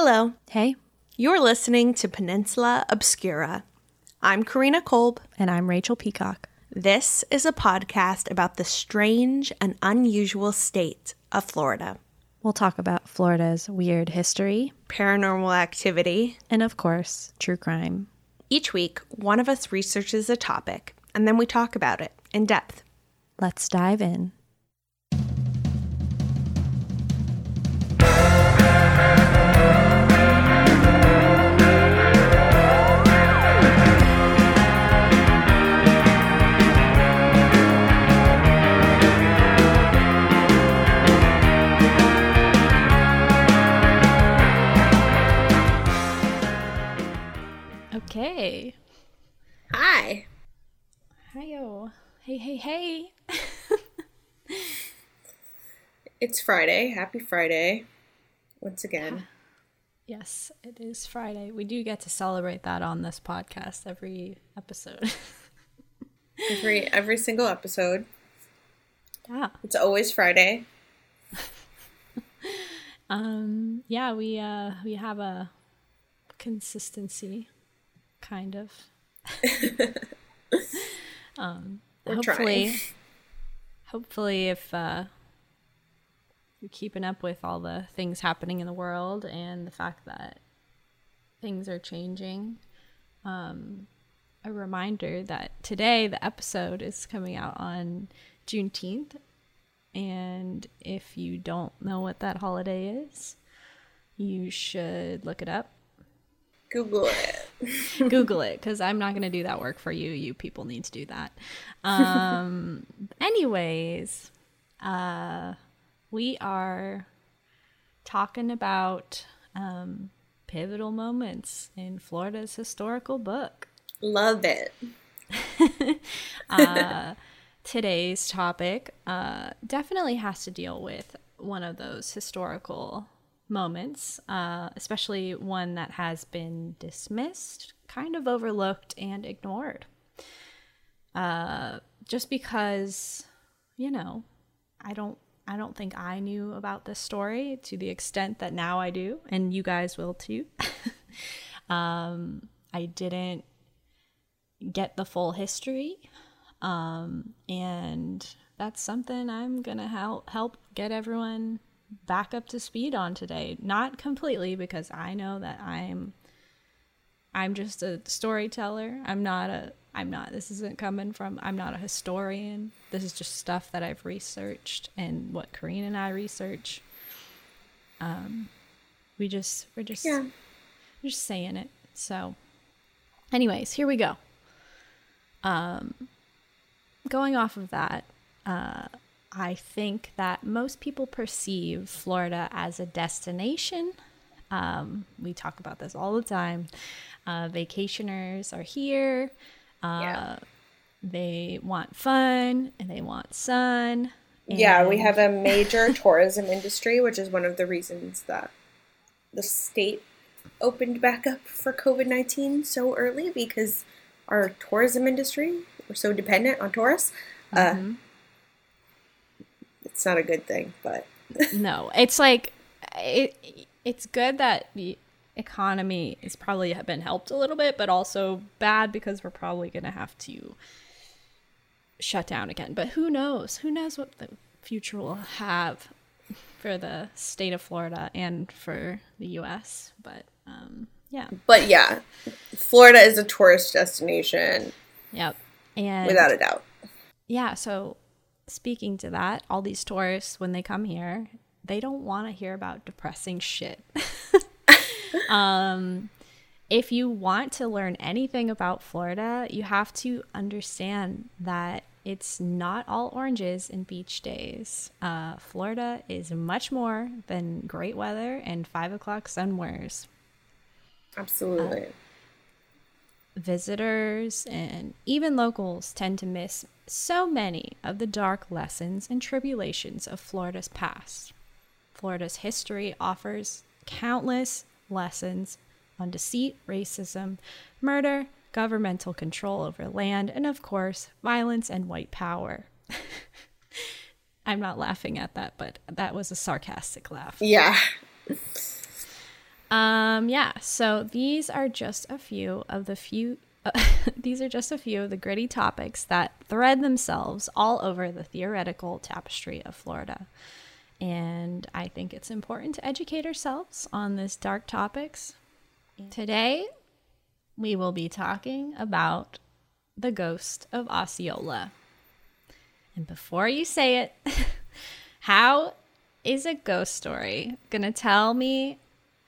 Hello. Hey. You're listening to Peninsula Obscura. I'm Karina Kolb. And I'm Rachel Peacock. This is a podcast about the strange and unusual state of Florida. We'll talk about Florida's weird history, paranormal activity, and of course, true crime. Each week, one of us researches a topic and then we talk about it in depth. Let's dive in. Okay. Hi. Hiyo. Hey, hey, hey. it's Friday. Happy Friday. Once again. Yes, it is Friday. We do get to celebrate that on this podcast every episode. every every single episode. Yeah. It's always Friday. um yeah, we uh we have a consistency kind of. um, We're hopefully, trying. hopefully, if uh, you're keeping up with all the things happening in the world and the fact that things are changing, um, a reminder that today the episode is coming out on Juneteenth. And if you don't know what that holiday is, you should look it up Google it. Google it because I'm not going to do that work for you. You people need to do that. Um, anyways, uh, we are talking about um, pivotal moments in Florida's historical book. Love it. uh, today's topic uh, definitely has to deal with one of those historical moments, uh, especially one that has been dismissed, kind of overlooked, and ignored. Uh, just because, you know, I don't. I don't think I knew about this story to the extent that now I do, and you guys will too. um, I didn't get the full history, um, and that's something I'm gonna help help get everyone back up to speed on today. Not completely because I know that I'm I'm just a storyteller. I'm not a I'm not this isn't coming from I'm not a historian. This is just stuff that I've researched and what Karina and I research. Um we just we're just yeah. we're just saying it. So anyways, here we go. Um going off of that, uh I think that most people perceive Florida as a destination. Um, we talk about this all the time. Uh, vacationers are here. Uh, yeah. They want fun and they want sun. yeah, we have a major tourism industry, which is one of the reasons that the state opened back up for COVID 19 so early because our tourism industry, we're so dependent on tourists. Uh, mm-hmm. It's not a good thing, but no, it's like it. It's good that the economy has probably been helped a little bit, but also bad because we're probably going to have to shut down again. But who knows? Who knows what the future will have for the state of Florida and for the U.S. But um, yeah. But yeah, Florida is a tourist destination. Yep. And without a doubt. Yeah. So speaking to that, all these tourists, when they come here, they don't want to hear about depressing shit. um, if you want to learn anything about Florida, you have to understand that it's not all oranges and beach days. Uh, Florida is much more than great weather and five o'clock sunwears. Absolutely. Uh, visitors and even locals tend to miss so many of the dark lessons and tribulations of Florida's past. Florida's history offers countless lessons on deceit, racism, murder, governmental control over land, and of course, violence and white power. I'm not laughing at that, but that was a sarcastic laugh. Yeah. Um, yeah, so these are just a few of the few. Uh, these are just a few of the gritty topics that thread themselves all over the theoretical tapestry of Florida. And I think it's important to educate ourselves on these dark topics. Today, we will be talking about the ghost of Osceola. And before you say it, how is a ghost story going to tell me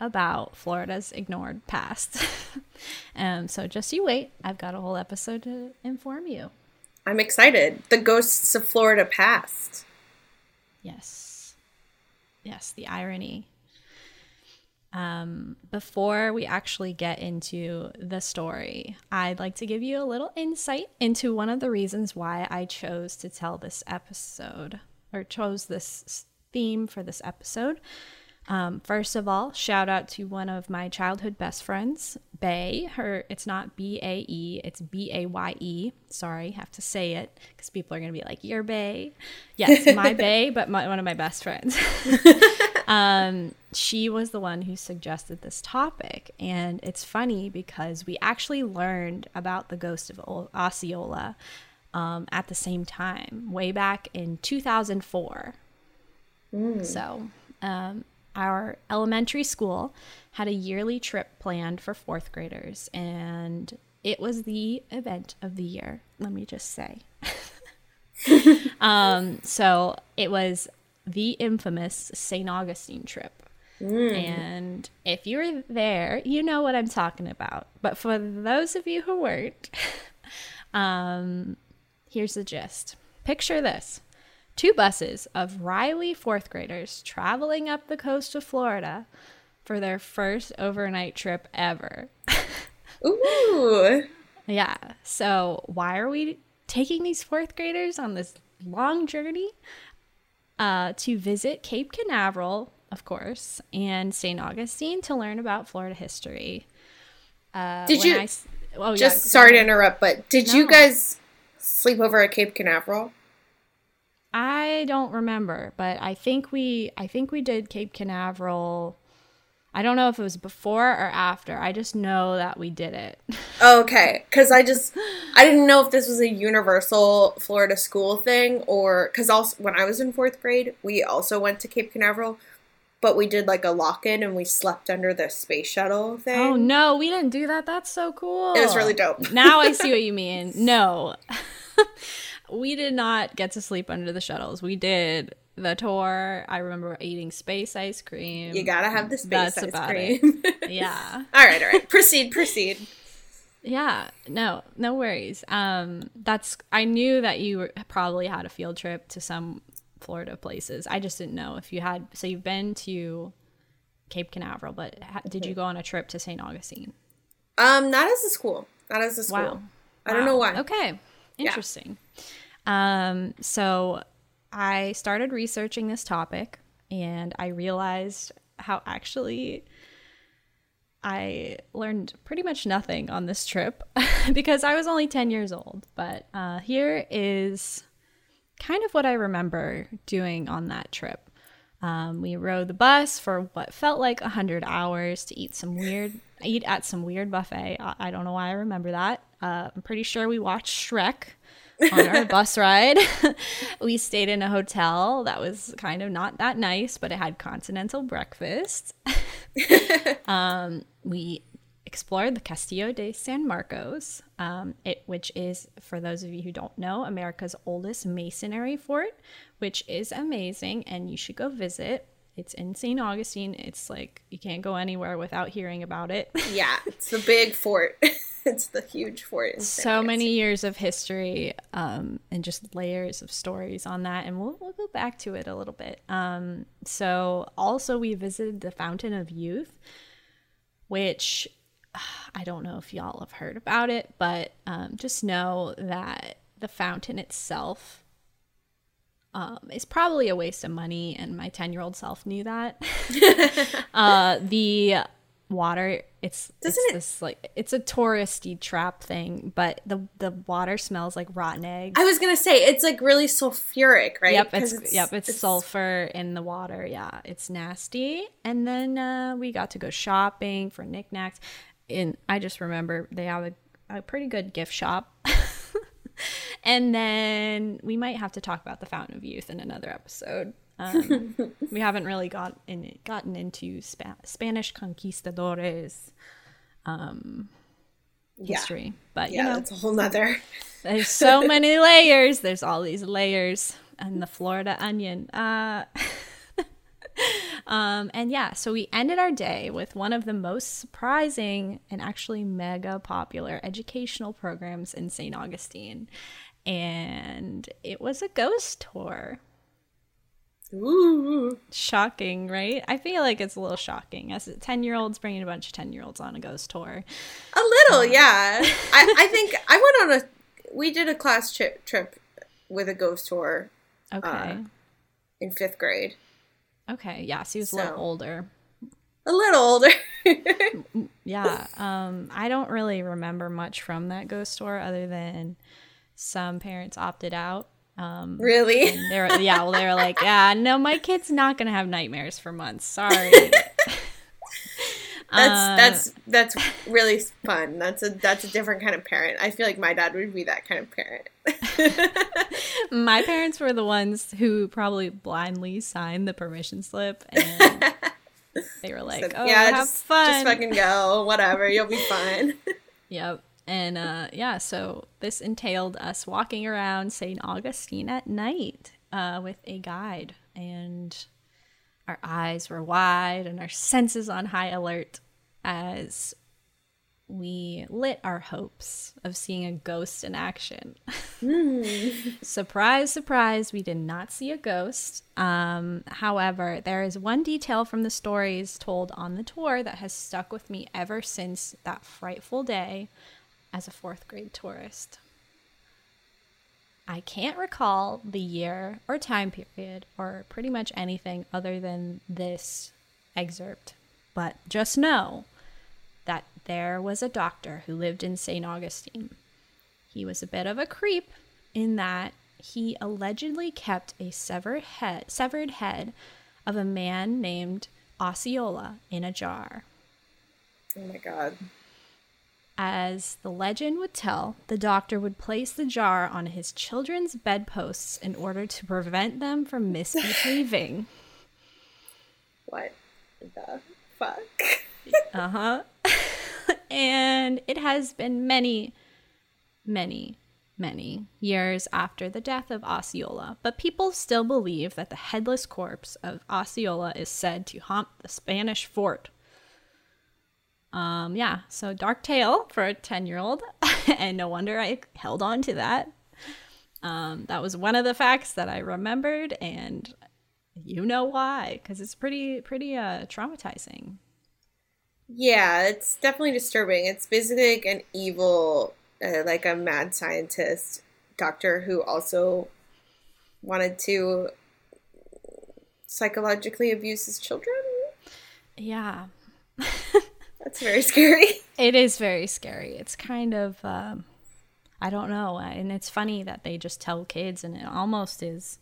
about Florida's ignored past. um, so just you wait. I've got a whole episode to inform you. I'm excited. The ghosts of Florida past. Yes. Yes, the irony. Um, before we actually get into the story, I'd like to give you a little insight into one of the reasons why I chose to tell this episode or chose this theme for this episode. Um, first of all, shout out to one of my childhood best friends, Bay. Her, it's not B A E, it's B A Y E. Sorry, have to say it because people are gonna be like, "You're Bay." Yes, my Bay, but my, one of my best friends. um, she was the one who suggested this topic, and it's funny because we actually learned about the ghost of Osceola um, at the same time, way back in 2004. Mm. So. Um, our elementary school had a yearly trip planned for fourth graders, and it was the event of the year, let me just say. um, so it was the infamous St. Augustine trip. Mm. And if you were there, you know what I'm talking about. But for those of you who weren't, um, here's the gist. Picture this two buses of Riley fourth graders traveling up the coast of Florida for their first overnight trip ever. Ooh. Yeah. So, why are we taking these fourth graders on this long journey? Uh, to visit Cape Canaveral, of course, and St. Augustine to learn about Florida history. Uh, did you? I, oh, just yeah, sorry to interrupt, but did no. you guys sleep over at Cape Canaveral? I don't remember, but I think we I think we did Cape Canaveral. I don't know if it was before or after. I just know that we did it. okay, cuz I just I didn't know if this was a universal Florida school thing or cuz also when I was in 4th grade, we also went to Cape Canaveral, but we did like a lock-in and we slept under the space shuttle oh, thing. Oh no, we didn't do that. That's so cool. It was really dope. now I see what you mean. No we did not get to sleep under the shuttles. We did the tour. I remember eating space ice cream. You gotta have the space That's ice cream. yeah. all right, all right. Proceed, proceed. Yeah, no, no worries. Um, that's I knew that you were, probably had a field trip to some Florida places. I just didn't know if you had. So you've been to Cape Canaveral, but ha- did you go on a trip to St. Augustine? Um, not as a school. Not as a school. Wow. I don't know why. Okay, interesting. Yeah. Um, so I started researching this topic and I realized how actually I learned pretty much nothing on this trip because I was only 10 years old. But uh, here is kind of what I remember doing on that trip. Um, we rode the bus for what felt like 100 hours to eat some weird eat at some weird buffet. I, don't know why I remember that. Uh, I'm pretty sure we watched Shrek on our bus ride. we stayed in a hotel that was kind of not that nice, but it had continental breakfast. um, we explored the Castillo de San Marcos, um, it, which is, for those of you who don't know, America's oldest masonry fort, which is amazing and you should go visit. It's in St. Augustine. It's like you can't go anywhere without hearing about it. yeah, it's the big fort. it's the huge fort. so many years of history um, and just layers of stories on that, and we'll we'll go back to it a little bit. Um, so also we visited the Fountain of Youth, which I don't know if y'all have heard about it, but um, just know that the fountain itself um, is probably a waste of money, and my 10 year old self knew that. uh, the water. It's Doesn't it's it- this like it's a touristy trap thing, but the the water smells like rotten eggs. I was gonna say it's like really sulfuric, right? Yep, it's, yep, it's, sulfur in the water. Yeah, it's nasty. And then uh, we got to go shopping for knickknacks. And I just remember they have a, a pretty good gift shop. and then we might have to talk about the Fountain of Youth in another episode. Um, we haven't really got in, gotten into Spa- Spanish conquistadores um, Yeah. history, but Yeah, you know, that's a whole nother. there's so many layers. There's all these layers and the Florida onion. Uh, um, and yeah, so we ended our day with one of the most surprising and actually mega popular educational programs in St. Augustine. And it was a ghost tour. Ooh. Shocking, right? I feel like it's a little shocking as 10 year olds bringing a bunch of 10 year olds on a ghost tour. A little, yeah. I, I think I went on a. We did a class trip trip with a ghost tour Okay. Uh, in fifth grade. Okay. Yeah. So he was a little older. A little older. Yeah. Um, I don't really remember much from that ghost tour other than some parents opted out. Um, really? they were, yeah, well, they were like, yeah, no, my kid's not going to have nightmares for months. Sorry. That's that's that's really fun. That's a that's a different kind of parent. I feel like my dad would be that kind of parent. my parents were the ones who probably blindly signed the permission slip and they were like, oh, yeah, have just fun. just fucking go. Whatever, you'll be fine. Yep. And uh, yeah, so this entailed us walking around St. Augustine at night uh, with a guide. And our eyes were wide and our senses on high alert as we lit our hopes of seeing a ghost in action. surprise, surprise, we did not see a ghost. Um, however, there is one detail from the stories told on the tour that has stuck with me ever since that frightful day as a fourth grade tourist. I can't recall the year or time period or pretty much anything other than this excerpt, but just know that there was a doctor who lived in St. Augustine. He was a bit of a creep in that he allegedly kept a severed head, severed head of a man named Osceola in a jar. oh my god. As the legend would tell, the doctor would place the jar on his children's bedposts in order to prevent them from misbehaving. What the fuck? Uh huh. and it has been many, many, many years after the death of Osceola, but people still believe that the headless corpse of Osceola is said to haunt the Spanish fort. Um, yeah, so dark tale for a 10 year old, and no wonder I held on to that. Um, that was one of the facts that I remembered, and you know why, because it's pretty, pretty uh, traumatizing. Yeah, it's definitely disturbing. It's basically like an evil, uh, like a mad scientist doctor who also wanted to psychologically abuse his children. Yeah, That's very scary. it is very scary. It's kind of, um, I don't know. And it's funny that they just tell kids, and it almost is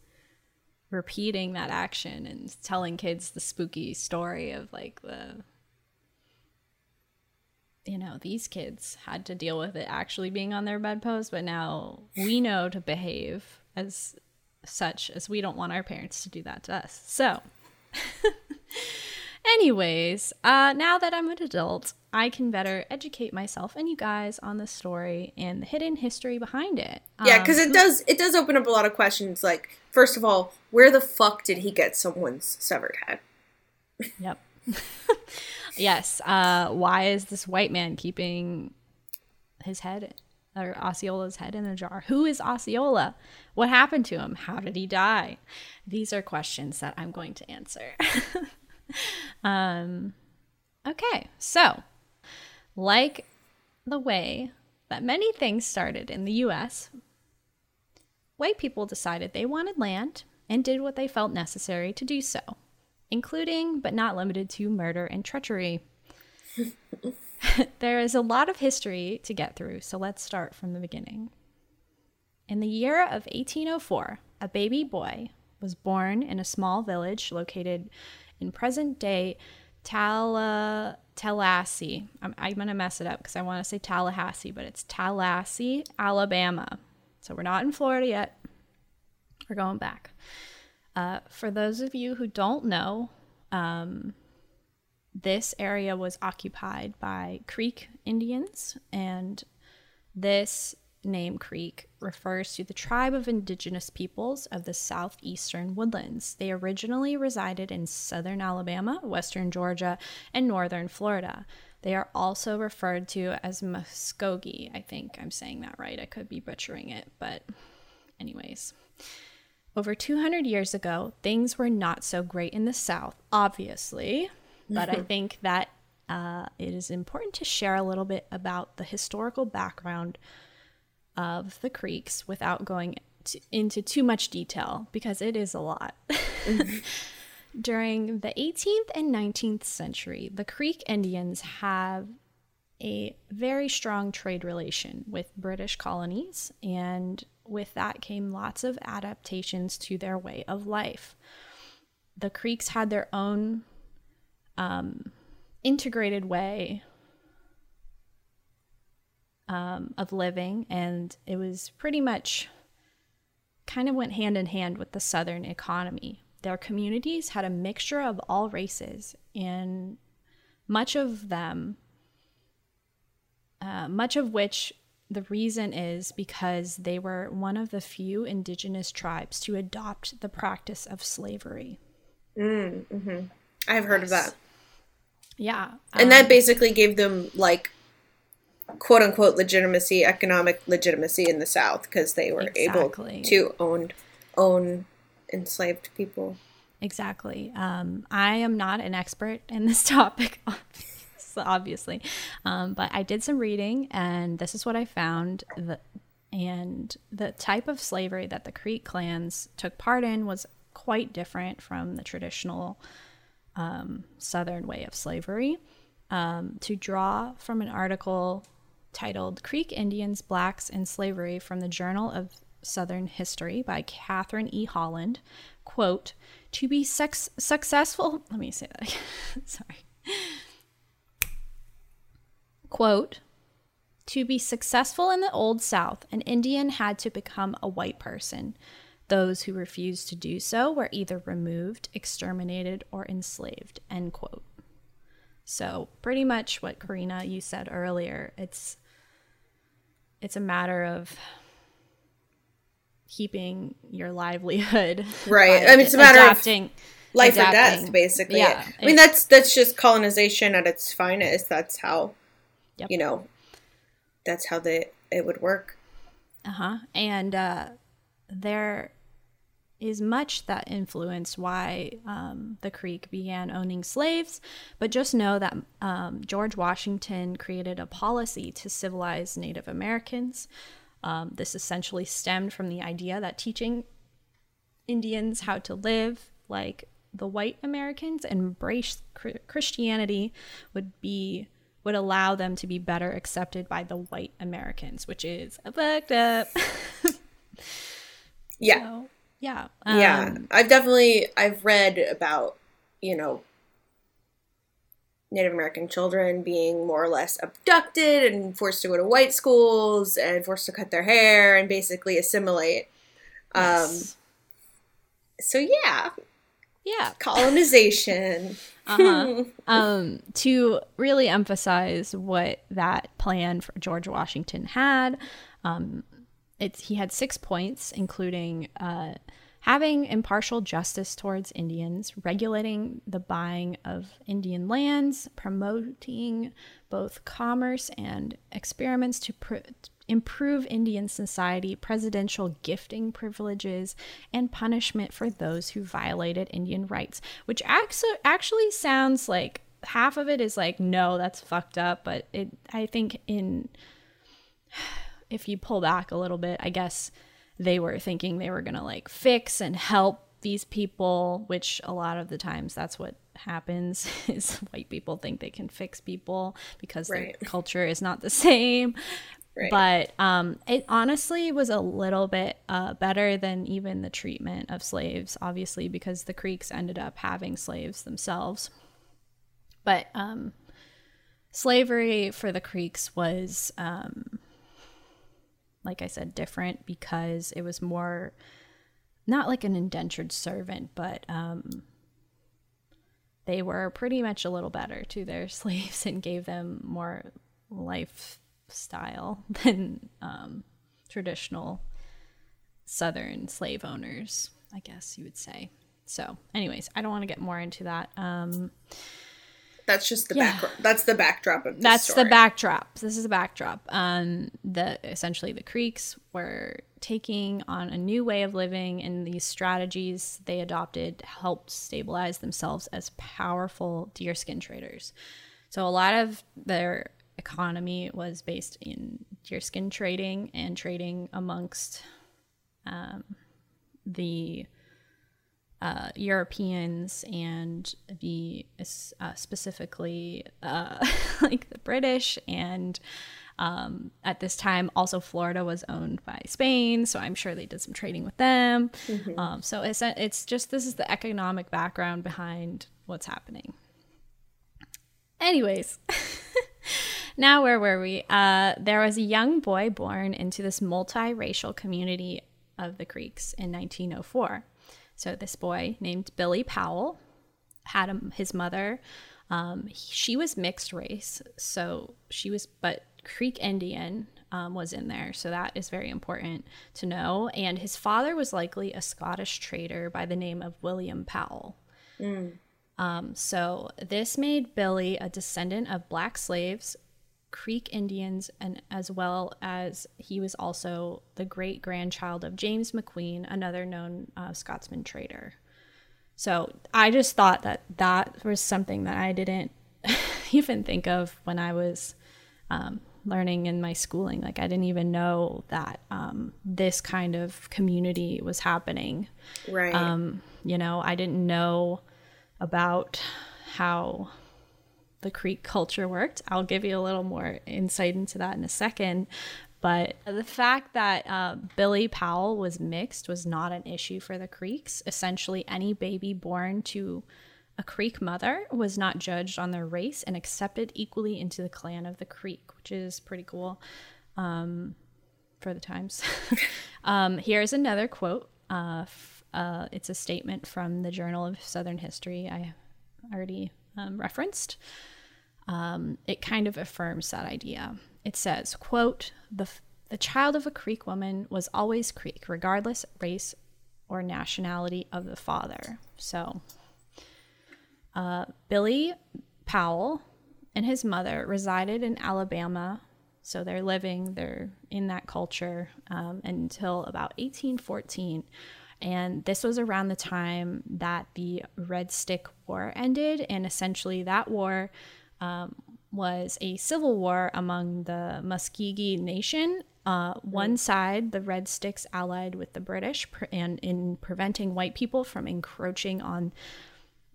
repeating that action and telling kids the spooky story of like the, you know, these kids had to deal with it actually being on their bedpost, but now we know to behave as such as we don't want our parents to do that to us. So, anyways, uh, now that I'm an adult, I can better educate myself and you guys on the story and the hidden history behind it. Yeah, Um, because it does it does open up a lot of questions. Like, first of all, where the fuck did he get someone's severed head? Yep. yes. Uh, why is this white man keeping his head or Osceola's head in a jar? Who is Osceola? What happened to him? How did he die? These are questions that I'm going to answer. um, okay. So, like the way that many things started in the US, white people decided they wanted land and did what they felt necessary to do so including but not limited to murder and treachery. there is a lot of history to get through, so let's start from the beginning. In the year of 1804, a baby boy was born in a small village located in present day Tala, Tallahassee. I'm, I'm going to mess it up because I want to say Tallahassee, but it's Tallassee, Alabama. So we're not in Florida yet. We're going back. Uh, for those of you who don't know, um, this area was occupied by Creek Indians, and this name Creek refers to the tribe of indigenous peoples of the southeastern woodlands. They originally resided in southern Alabama, western Georgia, and northern Florida. They are also referred to as Muskogee. I think I'm saying that right. I could be butchering it, but, anyways. Over 200 years ago, things were not so great in the South, obviously, but I think that uh, it is important to share a little bit about the historical background of the Creeks without going to, into too much detail because it is a lot. During the 18th and 19th century, the Creek Indians have a very strong trade relation with British colonies, and with that came lots of adaptations to their way of life. The Creeks had their own um, integrated way um, of living, and it was pretty much kind of went hand in hand with the Southern economy. Their communities had a mixture of all races, and much of them, uh, much of which the reason is because they were one of the few indigenous tribes to adopt the practice of slavery. Mm, hmm I've heard yes. of that. Yeah. And um, that basically gave them like quote unquote legitimacy, economic legitimacy in the South because they were exactly. able to own own enslaved people. Exactly. Um, I am not an expert in this topic, obviously, um, but I did some reading, and this is what I found. The, and the type of slavery that the Creek clans took part in was quite different from the traditional um, Southern way of slavery. Um, to draw from an article titled Creek Indians, Blacks, and Slavery from the Journal of Southern History by Kathryn E. Holland. Quote, to be sex- successful, let me say that again. Sorry. Quote, to be successful in the Old South, an Indian had to become a white person. Those who refused to do so were either removed, exterminated, or enslaved. End quote. So, pretty much what Karina you said earlier, it's it's a matter of keeping your livelihood. Right. I mean, it's a matter adapting, of life adapting. or death, basically. Yeah. I mean, that's that's just colonization at its finest. That's how, yep. you know, that's how they it would work. Uh huh. And uh, there is much that influenced why um, the Creek began owning slaves, but just know that um, George Washington created a policy to civilize Native Americans. Um, this essentially stemmed from the idea that teaching Indians how to live like the white Americans and embrace Christianity would be would allow them to be better accepted by the white Americans, which is fucked up. yeah. So, yeah. Um, yeah. I've definitely I've read about, you know, Native American children being more or less abducted and forced to go to white schools and forced to cut their hair and basically assimilate. Yes. Um so yeah. Yeah. Colonization. uh-huh. um, to really emphasize what that plan for George Washington had, um, it's he had six points, including uh, having impartial justice towards Indians, regulating the buying of Indian lands, promoting both commerce and experiments to pr- improve Indian society, presidential gifting privileges, and punishment for those who violated Indian rights, which actually sounds like half of it is like no, that's fucked up, but it I think in if you pull back a little bit, I guess they were thinking they were going to like fix and help these people, which a lot of the times that's what happens, is white people think they can fix people because right. their culture is not the same. Right. But um, it honestly was a little bit uh, better than even the treatment of slaves, obviously, because the Creeks ended up having slaves themselves. But um, slavery for the Creeks was, um, like I said, different because it was more not like an indentured servant, but um, they were pretty much a little better to their slaves and gave them more lifestyle than um, traditional Southern slave owners, I guess you would say. So, anyways, I don't want to get more into that. Um, that's just the yeah. backdrop. That's the backdrop of That's story. the backdrop. This is a backdrop. Um, the essentially the Creeks were taking on a new way of living, and these strategies they adopted helped stabilize themselves as powerful deerskin traders. So a lot of their economy was based in deerskin trading and trading amongst um, the uh, Europeans and the uh, specifically uh, like the British and um, at this time also Florida was owned by Spain, so I'm sure they did some trading with them. Mm-hmm. Um, so it's it's just this is the economic background behind what's happening. Anyways. now where were we uh, there was a young boy born into this multiracial community of the creeks in 1904 so this boy named Billy Powell had a, his mother. Um, she was mixed race, so she was, but Creek Indian um, was in there, so that is very important to know. And his father was likely a Scottish trader by the name of William Powell. Mm. Um, so this made Billy a descendant of black slaves Creek Indians, and as well as he was also the great grandchild of James McQueen, another known uh, Scotsman trader. So I just thought that that was something that I didn't even think of when I was um, learning in my schooling. Like I didn't even know that um, this kind of community was happening. Right. Um, you know, I didn't know about how the Creek culture worked. I'll give you a little more insight into that in a second. But the fact that uh, Billy Powell was mixed was not an issue for the Creeks. Essentially, any baby born to a Creek mother was not judged on their race and accepted equally into the clan of the Creek, which is pretty cool um, for the times. um, here's another quote. Uh, f- uh, it's a statement from the Journal of Southern History. I already um, referenced, um, it kind of affirms that idea. It says, quote, the, the child of a Creek woman was always Creek, regardless race or nationality of the father. So, uh, Billy Powell and his mother resided in Alabama. So they're living, they're in that culture um, until about 1814 and this was around the time that the Red Stick War ended. And essentially, that war um, was a civil war among the Muscogee Nation. Uh, one side, the Red Sticks allied with the British and in preventing white people from encroaching on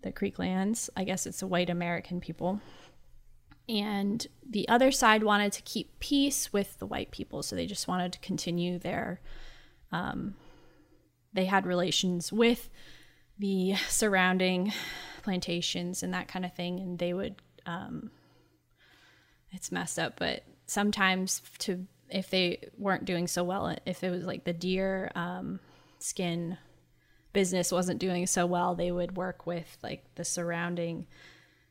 the Creek lands. I guess it's the white American people. And the other side wanted to keep peace with the white people. So they just wanted to continue their um, they had relations with the surrounding plantations and that kind of thing and they would um, it's messed up but sometimes to if they weren't doing so well if it was like the deer um, skin business wasn't doing so well they would work with like the surrounding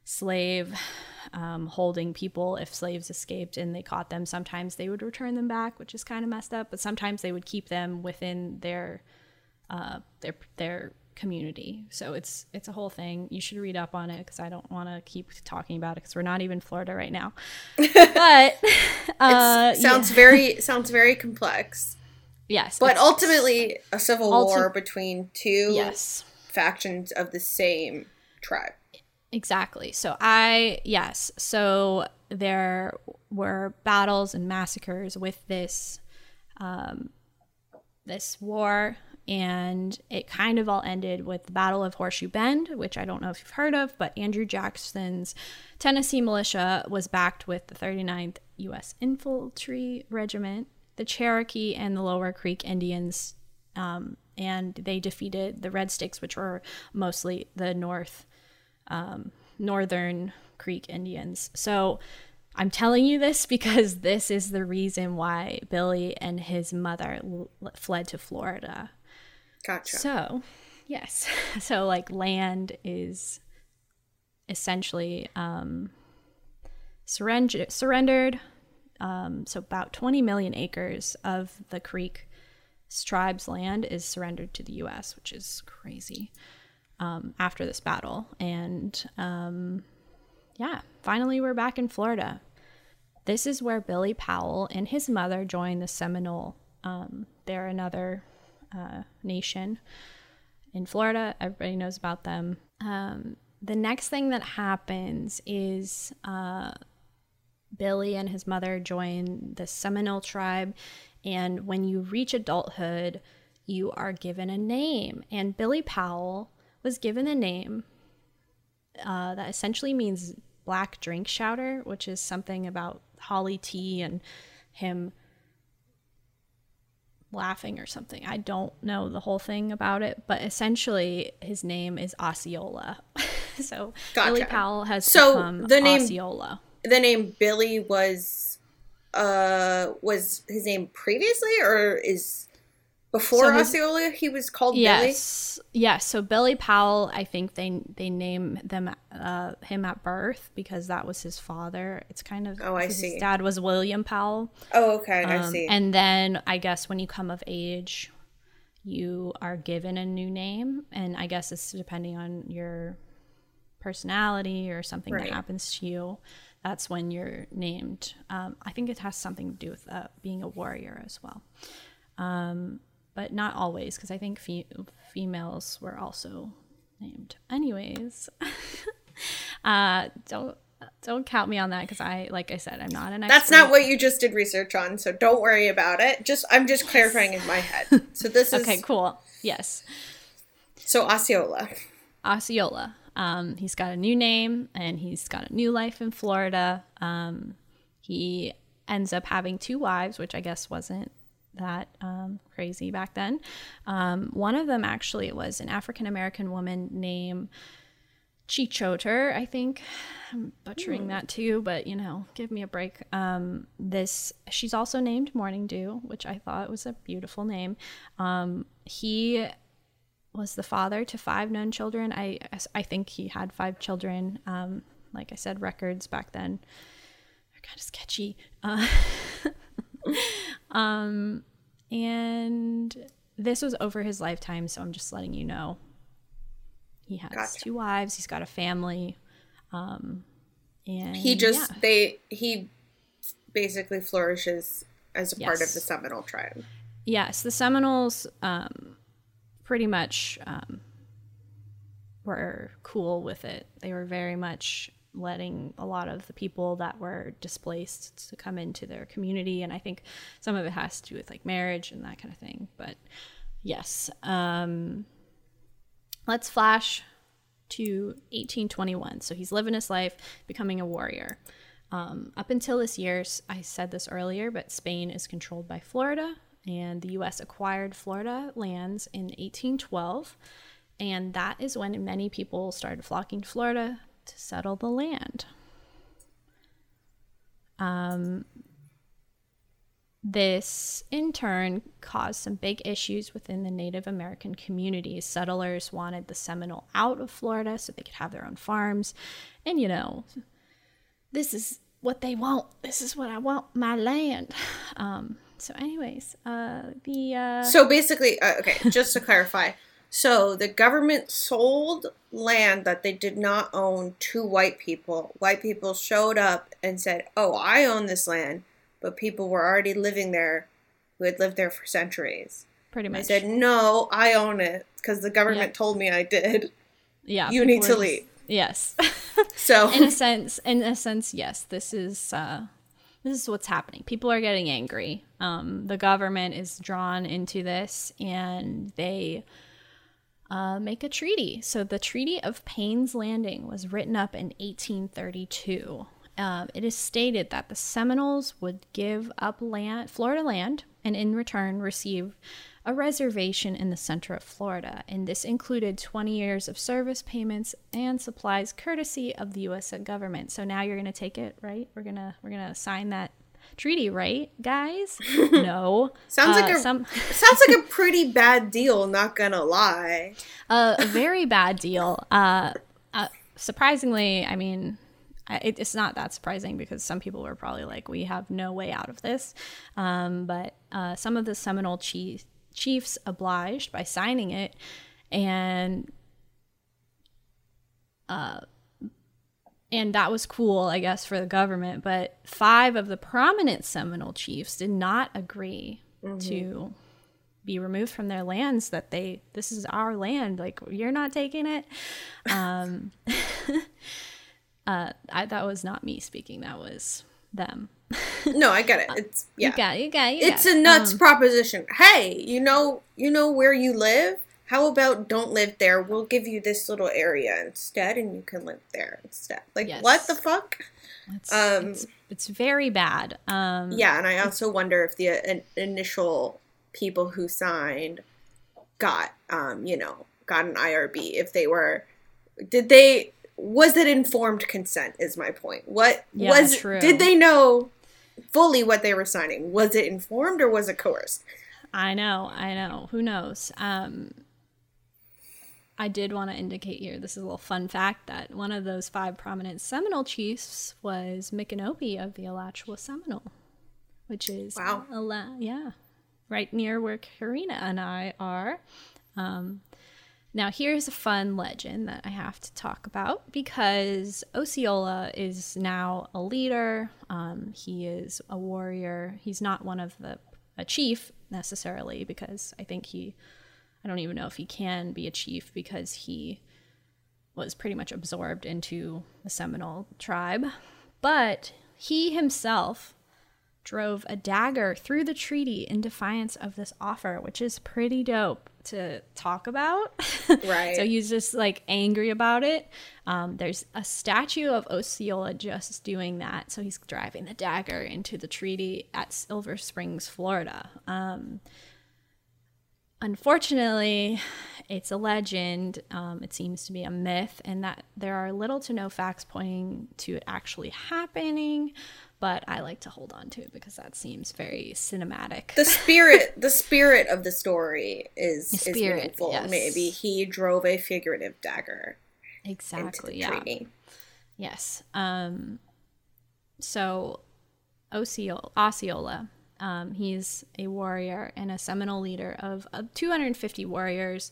slave um, holding people. If slaves escaped and they caught them sometimes they would return them back which is kind of messed up but sometimes they would keep them within their uh, their their community. So it's it's a whole thing. You should read up on it because I don't want to keep talking about it because we're not even Florida right now. But uh, sounds yeah. very sounds very complex. Yes, but ultimately a civil ulti- war between two yes. factions of the same tribe. Exactly. So I yes. So there were battles and massacres with this um, this war and it kind of all ended with the Battle of Horseshoe Bend, which I don't know if you've heard of, but Andrew Jackson's Tennessee militia was backed with the 39th U.S. Infantry Regiment, the Cherokee, and the Lower Creek Indians. Um, and they defeated the Red Sticks, which were mostly the North, um, Northern Creek Indians. So I'm telling you this because this is the reason why Billy and his mother l- fled to Florida. Gotcha. So, yes. So, like, land is essentially um, surrender- surrendered. Um, so, about 20 million acres of the Creek tribe's land is surrendered to the U.S., which is crazy um, after this battle. And um, yeah, finally, we're back in Florida. This is where Billy Powell and his mother joined the Seminole. Um, they're another uh, nation in Florida. Everybody knows about them. Um, the next thing that happens is uh, Billy and his mother join the Seminole tribe. And when you reach adulthood, you are given a name. And Billy Powell was given a name uh, that essentially means black drink shouter, which is something about holly tea and him laughing or something. I don't know the whole thing about it, but essentially his name is Osceola. so Gotcha. Billy Powell has So, become the name- Osceola. the name Billy was uh was his name previously or is before So Osceola he was called Yes, yes. So Billy Powell, I think they they name them uh, him at birth because that was his father. It's kind of Oh, I see. His dad was William Powell. Oh, okay, I Um, see. And then I guess when you come of age, you are given a new name, and I guess it's depending on your personality or something Right. that happens to you. That's when you're named. Um, I think it has something to do with uh, being a warrior as well, um, but not always because I think fe- females were also named. Anyways, uh, don't. Don't count me on that because I, like I said, I'm not an expert. That's not what you just did research on, so don't worry about it. Just I'm just clarifying in my head. So this is Okay, cool. Yes. so Osceola. Osceola. Um, he's got a new name and he's got a new life in Florida. Um, he ends up having two wives, which I guess wasn't that um, crazy back then. Um, one of them actually was an African American woman named Chechoter, I think. I'm butchering that too, but you know, give me a break. Um, this she's also named Morning Dew, which I thought was a beautiful name. Um, he was the father to five known children. I I think he had five children. Um, like I said, records back then are kind of sketchy. Uh, um, and this was over his lifetime, so I'm just letting you know. He has Gotcha. two wives. He's got a family. Um, and He just yeah. they he basically flourishes as a part of the Seminole tribe. Yes, the Seminoles um, pretty much um, were cool with it. They were very much letting a lot of the people that were displaced to come into their community, and I think some of it has to do with like marriage and that kind of thing. But yes, um, let's flash to 1821. So he's living his life, becoming a warrior. Um, up until this year, I said this earlier, but Spain is controlled by Florida, and the U.S. acquired Florida lands in 1812, and that is when many people started flocking to Florida to settle the land. Um, this, in turn, caused some big issues within the Native American communities. Settlers wanted the Seminole out of Florida so they could have their own farms. And, you know, this is what they want. This is what I want my land. Um, so, anyways, uh, the. Uh, So basically, uh, okay, just to clarify, so the government sold land that they did not own to white people. White people showed up and said, "Oh, I own this land," but people were already living there who had lived there for centuries. pretty And I said, "No, I own it because the government Yeah. told me I did." yeah. you need to leave. Yes. So in a sense, in a sense, yes, this is uh, this is what's happening. People are getting angry. Um, the government is drawn into this, and they uh, make a treaty. So the Treaty of Payne's Landing was written up in 1832. Um, it is stated that the Seminoles would give up land, Florida land, and in return receive a reservation in the center of Florida, and this included 20 years of service payments and supplies courtesy of the U.S. government. So now you're going to take it, right? We're gonna we're gonna sign that treaty, right, guys? no. sounds uh, like a some... sounds like a pretty bad deal. Not gonna lie. Uh, a very bad deal. Uh, uh surprisingly, I mean, it, it's not that surprising because some people were probably like, "We have no way out of this." Um, but uh, some of the Seminole chiefs chiefs obliged by signing it and uh and that was cool i guess for the government but five of the prominent seminole chiefs did not agree mm-hmm. to be removed from their lands that they this is our land like you're not taking it um uh I, that was not me speaking that was them no, I get it. It's yeah. You got it. You got it. You it's got a nuts um, proposition. Hey, you know, you know where you live. How about don't live there? We'll give you this little area instead, and you can live there instead. Like yes. what the fuck? It's, um, it's, it's very bad. Um, yeah, and I also wonder if the uh, initial people who signed got, um, you know, got an IRB. If they were, did they? Was it informed consent? Is my point. What yeah, was? True. Did they know fully what they were signing. Was it informed or was it coerced? I know, I know. Who knows? Um, I did want to indicate here this is a little fun fact that one of those five prominent Seminole chiefs was Micanopy of the Alachua Seminole, which is wow, Ala- yeah, right near where Karina and I are. Um, now, here's a fun legend that I have to talk about because Osceola is now a leader. Um, he is a warrior. He's not one of the a chief necessarily because I think he, I don't even know if he can be a chief because he was pretty much absorbed into the Seminole tribe. But he himself drove a dagger through the treaty in defiance of this offer, which is pretty dope to talk about. Right. so he's just like angry about it. Um, there's a statue of Osceola just doing that. So he's driving the dagger into the treaty at Silver Springs, Florida. Um, unfortunately, it's a legend. Um, it seems to be a myth, and that there are little to no facts pointing to it actually happening but I like to hold on to it because that seems very cinematic. The spirit, the spirit of the story is the spirit, is meaningful. Yes. Maybe he drove a figurative dagger. Exactly. yeah. Treaty. Yes. Um. So, Osceola, Osceola um, he's a warrior and a Seminole leader of, of 250 warriors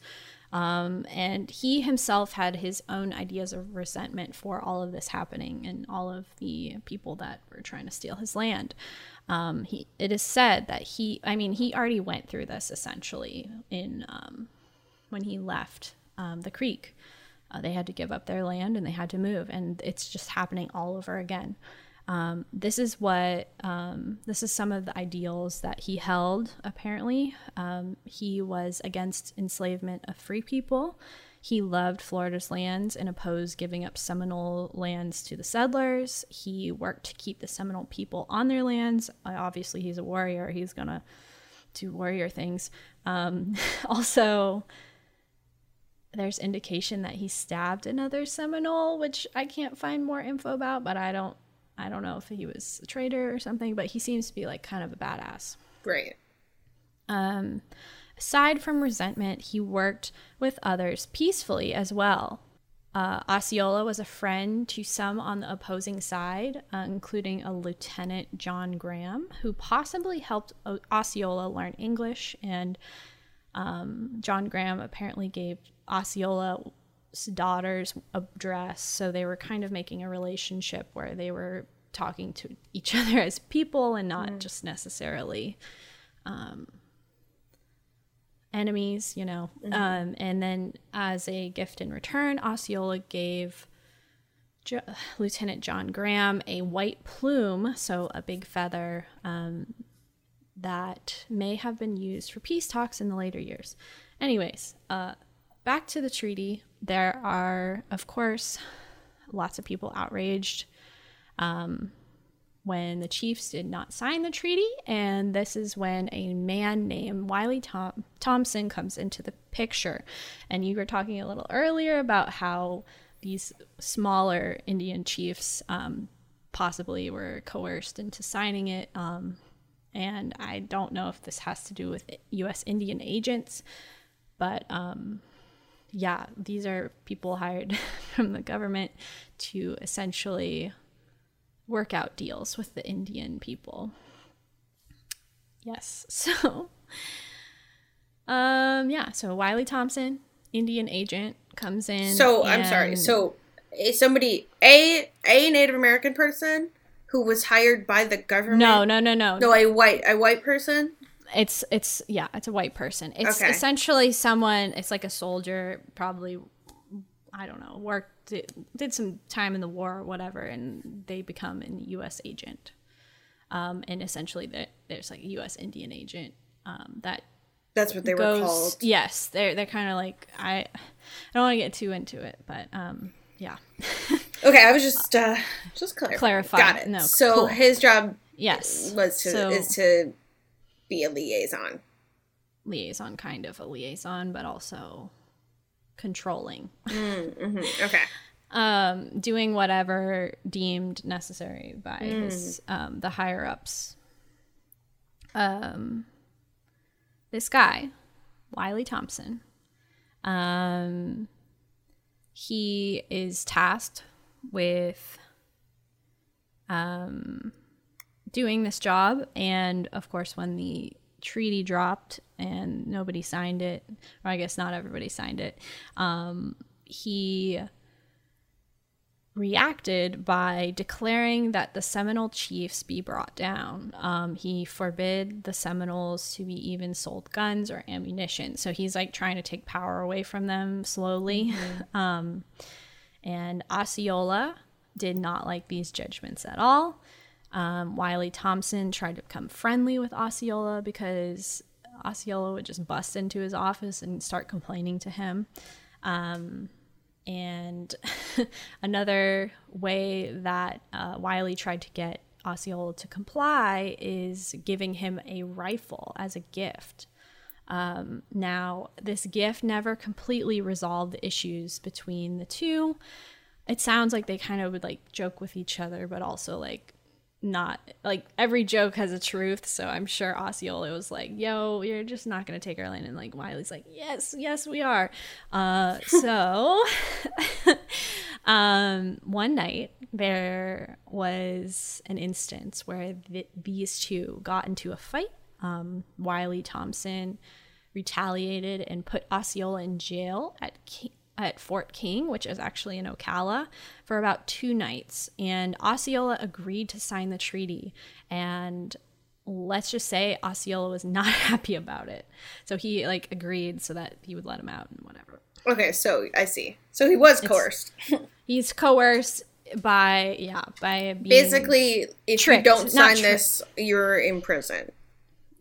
um, and he himself had his own ideas of resentment for all of this happening and all of the people that were trying to steal his land. Um, he, it is said that he, I mean, he already went through this essentially in um, when he left um, the creek. Uh, they had to give up their land and they had to move, and it's just happening all over again. Um, this is what um, this is some of the ideals that he held. Apparently, um, he was against enslavement of free people. He loved Florida's lands and opposed giving up Seminole lands to the settlers. He worked to keep the Seminole people on their lands. Uh, obviously, he's a warrior. He's gonna do warrior things. Um, also, there's indication that he stabbed another Seminole, which I can't find more info about, but I don't I don't know if he was a traitor or something, but he seems to be like kind of a badass. Great. Um, aside from resentment, he worked with others peacefully as well. Uh, Osceola was a friend to some on the opposing side, uh, including a Lieutenant John Graham, who possibly helped o- Osceola learn English. And um, John Graham apparently gave Osceola daughter's dress. So they were kind of making a relationship where they were talking to each other as people and not mm. just necessarily um, enemies, you know. Mm-hmm. Um, and then as a gift in return, Osceola gave jo- Lieutenant John Graham a white plume, so a big feather um, that may have been used for peace talks in the later years. Anyways, uh, back to the treaty. There are, of course, lots of people outraged um, when the chiefs did not sign the treaty, and this is when a man named Wiley Tom- Thompson comes into the picture. And you were talking a little earlier about how these smaller Indian chiefs um, possibly were coerced into signing it. Um, and I don't know if this has to do with U.S. Indian agents, but um, yeah, these are people hired from the government to essentially work out deals with the Indian people. Yes, so um, yeah, so Wiley Thompson, Indian agent, comes in. So I'm sorry. So a somebody a a Native American person who was hired by the government. no, no, no, no, No, a white a white person. It's it's yeah, it's a white person. It's Okay. essentially someone. It's like a soldier, probably. I don't know. Worked did, did some time in the war or whatever, and they become an U.S. agent. Um, and essentially, there- there's like a U.S. Indian agent um, that That's what they were called. Yes, they're they're kind of like I. I don't want to get too into it, but um, yeah, Okay, I was just uh just clarifying. Clarify. Got it. No, so cool. his job yes, was to So- is to be a liaison. liaison, kind of a liaison, but also controlling. Okay. um, doing whatever deemed necessary by his um, the higher ups. Um, this guy, Wiley Thompson, um, he is tasked with um, doing this job, and of course, when the treaty dropped and nobody signed it, or I guess not everybody signed it, um, he reacted by declaring that the Seminole chiefs be brought down. Um, he forbid the Seminoles to be even sold guns or ammunition. So he's like trying to take power away from them slowly. Um, and Osceola did not like these judgments at all. Um, Wiley Thompson tried to become friendly with Osceola because Osceola would just bust into his office and start complaining to him. Um, and another way that uh, Wiley tried to get Osceola to comply is giving him a rifle as a gift. Um, now, this gift never completely resolved the issues between the two. It sounds like they kind of would like joke with each other, but also like not like every joke has a truth. So I'm sure Osceola was like, "Yo, you're just not gonna take our land," and like Wiley's like, "Yes, yes, we are." Uh, so um, one night there was an instance where th- these two got into a fight. Um, Wiley Thompson retaliated and put Osceola in jail at at Fort King, which is actually in Ocala, for about two nights. And Osceola agreed to sign the treaty. And let's just say Osceola was not happy about it. So he like agreed so that he would let him out and whatever. Okay, so I see. So he was coerced. He's coerced by yeah by Basically, if Tricked, you don't sign this, you're in prison.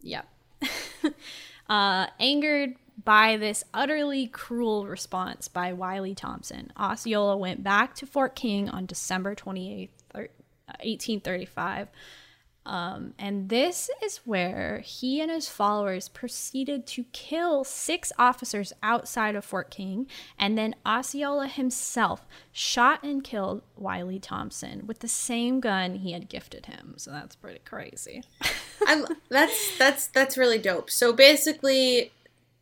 Yep. uh, angered by this utterly cruel response by Wiley Thompson, Osceola went back to Fort King on December 28th, thir- uh, 1835. Um, and this is where he and his followers proceeded to kill six officers outside of Fort King, and then Osceola himself shot and killed Wiley Thompson with the same gun he had gifted him. So that's pretty crazy. That's that's that's really dope. So basically,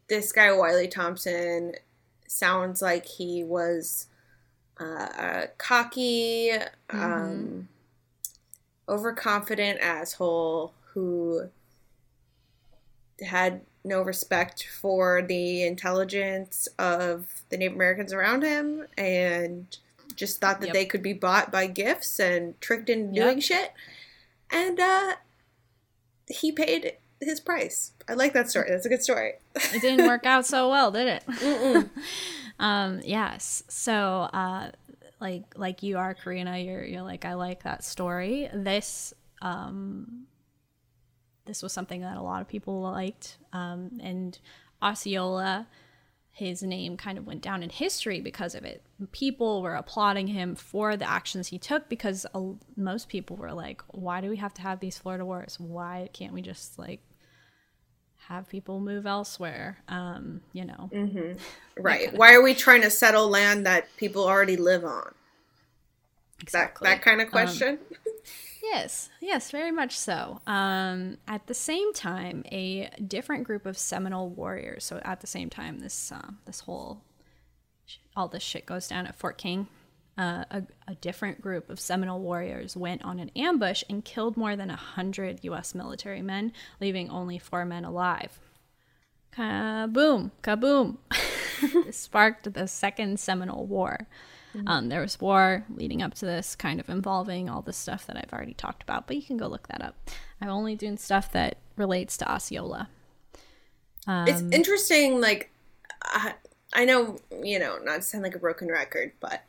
this guy Wiley Thompson sounds like he was uh, a cocky, um, overconfident asshole who had no respect for the intelligence of the Native Americans around him and just thought that Yep. they could be bought by gifts and tricked into Yep. doing shit. And uh he paid his price. I like that story. That's a good story. it didn't work out so well, did it? Um, yes. So, uh, like like you are Karina, you're you're like I like that story. This um this was something that a lot of people liked. Um, and Osceola, his name kind of went down in history because of it. People were applauding him for the actions he took because uh, most people were like, why do we have to have these Florida wars? Why can't we just like have people move elsewhere? Um, you know. Mm-hmm. Right. Why are we trying to settle land that people already live on? Exactly. That, that kind of um, question. Um, Yes, yes, very much so. Um, at the same time, a different group of Seminole warriors. So at the same time, this uh, this whole all this shit goes down at Fort King. Uh, a, a, different group of Seminole warriors went on an ambush and killed more than a hundred U.S. military men, leaving only four men alive. Kaboom! Kaboom! this sparked the Second Seminole War. Mm-hmm. Um, there was war leading up to this, kind of involving all the stuff that I've already talked about, but you can go look that up. I'm only doing stuff that relates to Osceola. Um, it's interesting, like, I, I know, you know, not to sound like a broken record, but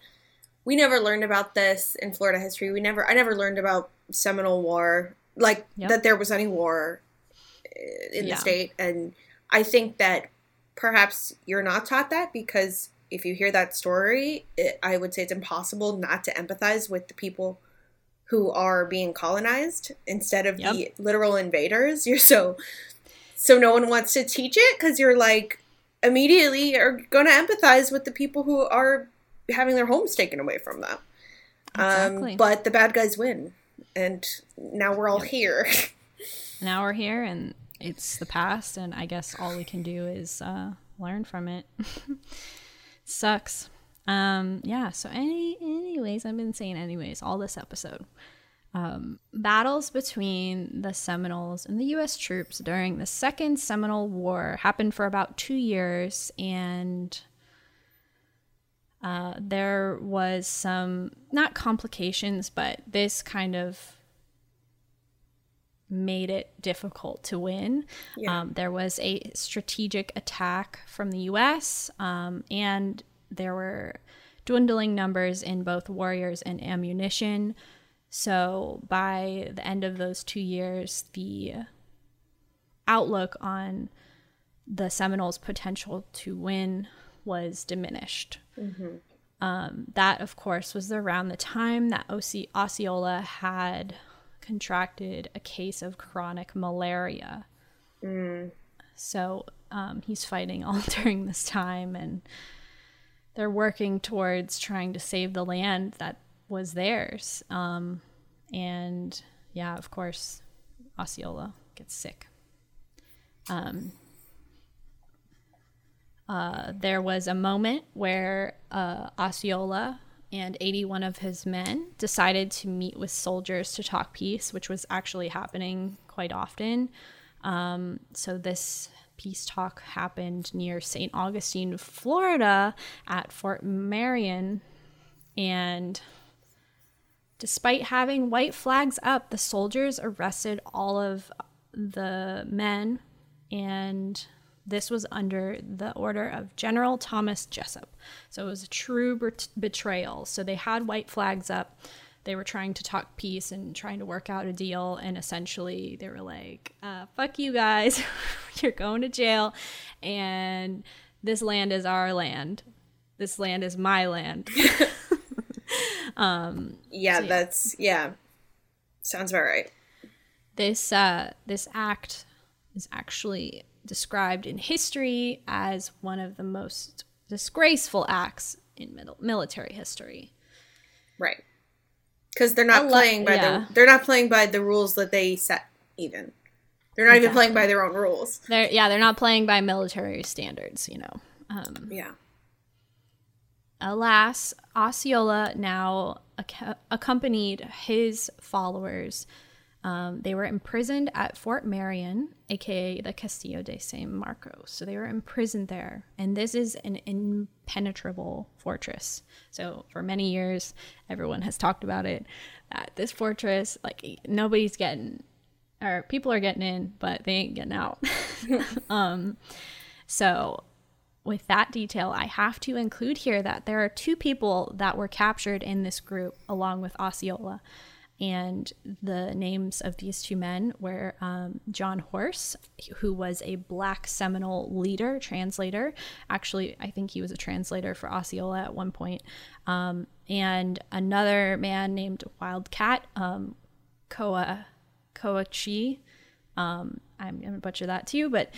we never learned about this in Florida history. We never, I never learned about Seminole War, like yep. that there was any war uh, in yeah. the state. And I think that perhaps you're not taught that because if you hear that story, it, I would say it's impossible not to empathize with the people who are being colonized instead of yep. the literal invaders. You're so so no one wants to teach it because you're like immediately are going to empathize with the people who are having their homes taken away from them. Um, exactly. Um, but the bad guys win, and now we're all yep. here. now we're here, and it's the past, and I guess all we can do is uh, learn from it. Sucks. Um, yeah, so any anyways, I've been saying anyways all this episode. Um, battles between the Seminoles and the U.S. troops during the Second Seminole War happened for about two years, and uh, there was some not complications, but this kind of made it difficult to win. Yeah. Um, there was a strategic attack from the US, um, and there were dwindling numbers in both warriors and ammunition. So by the end of those two years, the outlook on the Seminoles' potential to win was diminished. Mm-hmm. Um, that, of course, was around the time that Osceola had contracted a case of chronic malaria. Mm. So um, he's fighting all during this time, and they're working towards trying to save the land that was theirs. Um, and yeah, of course, Osceola gets sick. Um, uh, there was a moment where uh, Osceola and 81 of his men decided to meet with soldiers to talk peace, which was actually happening quite often. Um, so this peace talk happened near St. Augustine, Florida, at Fort Marion. And despite having white flags up, the soldiers arrested all of the men and this was under the order of General Thomas Jesup. So it was a true bet- betrayal. So they had white flags up. They were trying to talk peace and trying to work out a deal. And essentially, they were like, uh, fuck you guys. You're going to jail. And this land is our land. This land is my land. um, yeah, so yeah, that's, yeah. Sounds about right. This, uh, this act is actually described in history as one of the most disgraceful acts in middle, military history. Right. Because they're not playing by yeah. the they're not playing by the rules that they set. Even they're not exactly. even playing by their own rules. They're yeah they're not playing by military standards. You know. Um, yeah. Alas, Osceola now ac- accompanied his followers um, they were imprisoned at Fort Marion, aka the Castillo de San Marcos. So they were imprisoned there. And this is an impenetrable fortress. So for many years, everyone has talked about it that this fortress, like nobody's getting, or people are getting in, but they ain't getting out. um, so with that detail, I have to include here that there are two people that were captured in this group along with Osceola. And the names of these two men were um, John Horse, who was a black Seminole leader, translator. Actually, I think he was a translator for Osceola at one point. Um, and another man named Wildcat, um, Koa, Chi. Um, I'm going to butcher that too, but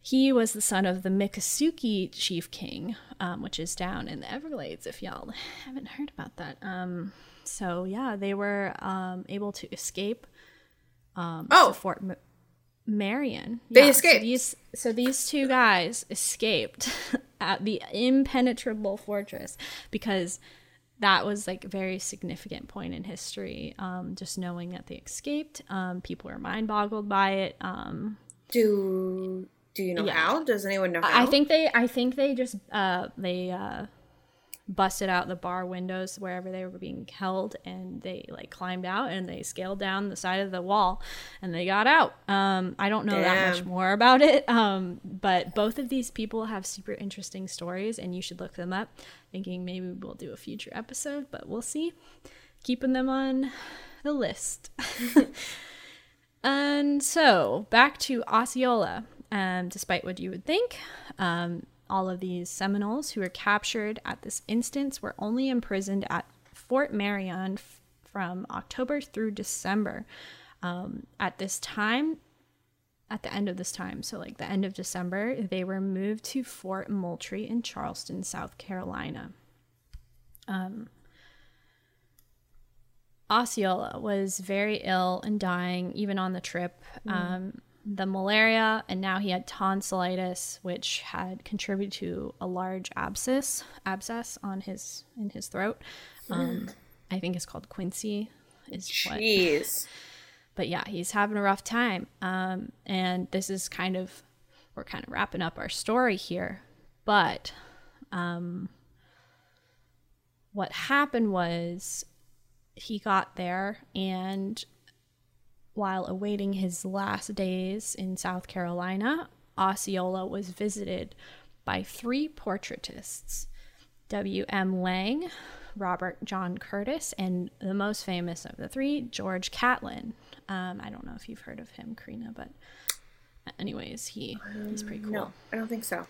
he was the son of the Miccosukee chief king, um, which is down in the Everglades, if y'all haven't heard about that. Um, so, yeah, they were um, able to escape um, Oh. to Fort M- Marion. They Yeah, escaped. So these, so these two guys escaped at the impenetrable fortress because that was like a very significant point in history. Um, just knowing that they escaped, um, people were mind boggled by it. Um, Do do you know Yeah. how? Does anyone know how? I think they I think they just uh they uh busted out the bar windows wherever they were being held and they like climbed out and they scaled down the side of the wall and they got out. Um I don't know that much more about it. Um but both of these people have super interesting stories and you should look them up. Thinking maybe we'll do a future episode, but we'll see. Keeping them on the list. And so back to Osceola. Um, despite what you would think, um, all of these Seminoles who were captured at this instance were only imprisoned at Fort Marion f- from October through December. Um, at this time, at the end of this time, so like the end of December, they were moved to Fort Moultrie in Charleston, South Carolina. Osceola was very ill and dying even on the trip. Um, the malaria, and now he had tonsillitis, which had contributed to a large abscess abscess on his in his throat. Um, I think it's called quinsy. Is what Jeez. but yeah, he's having a rough time. Um, and this is kind of we're kind of wrapping up our story here. But um, what happened was he got there, and while awaiting his last days in South Carolina, Osceola was visited by three portraitists W.M. Lang, Robert John Curtis, and the most famous of the three, George Catlin. Um, I don't know if you've heard of him, Karina, but anyways, he he's pretty cool. No, I don't think so.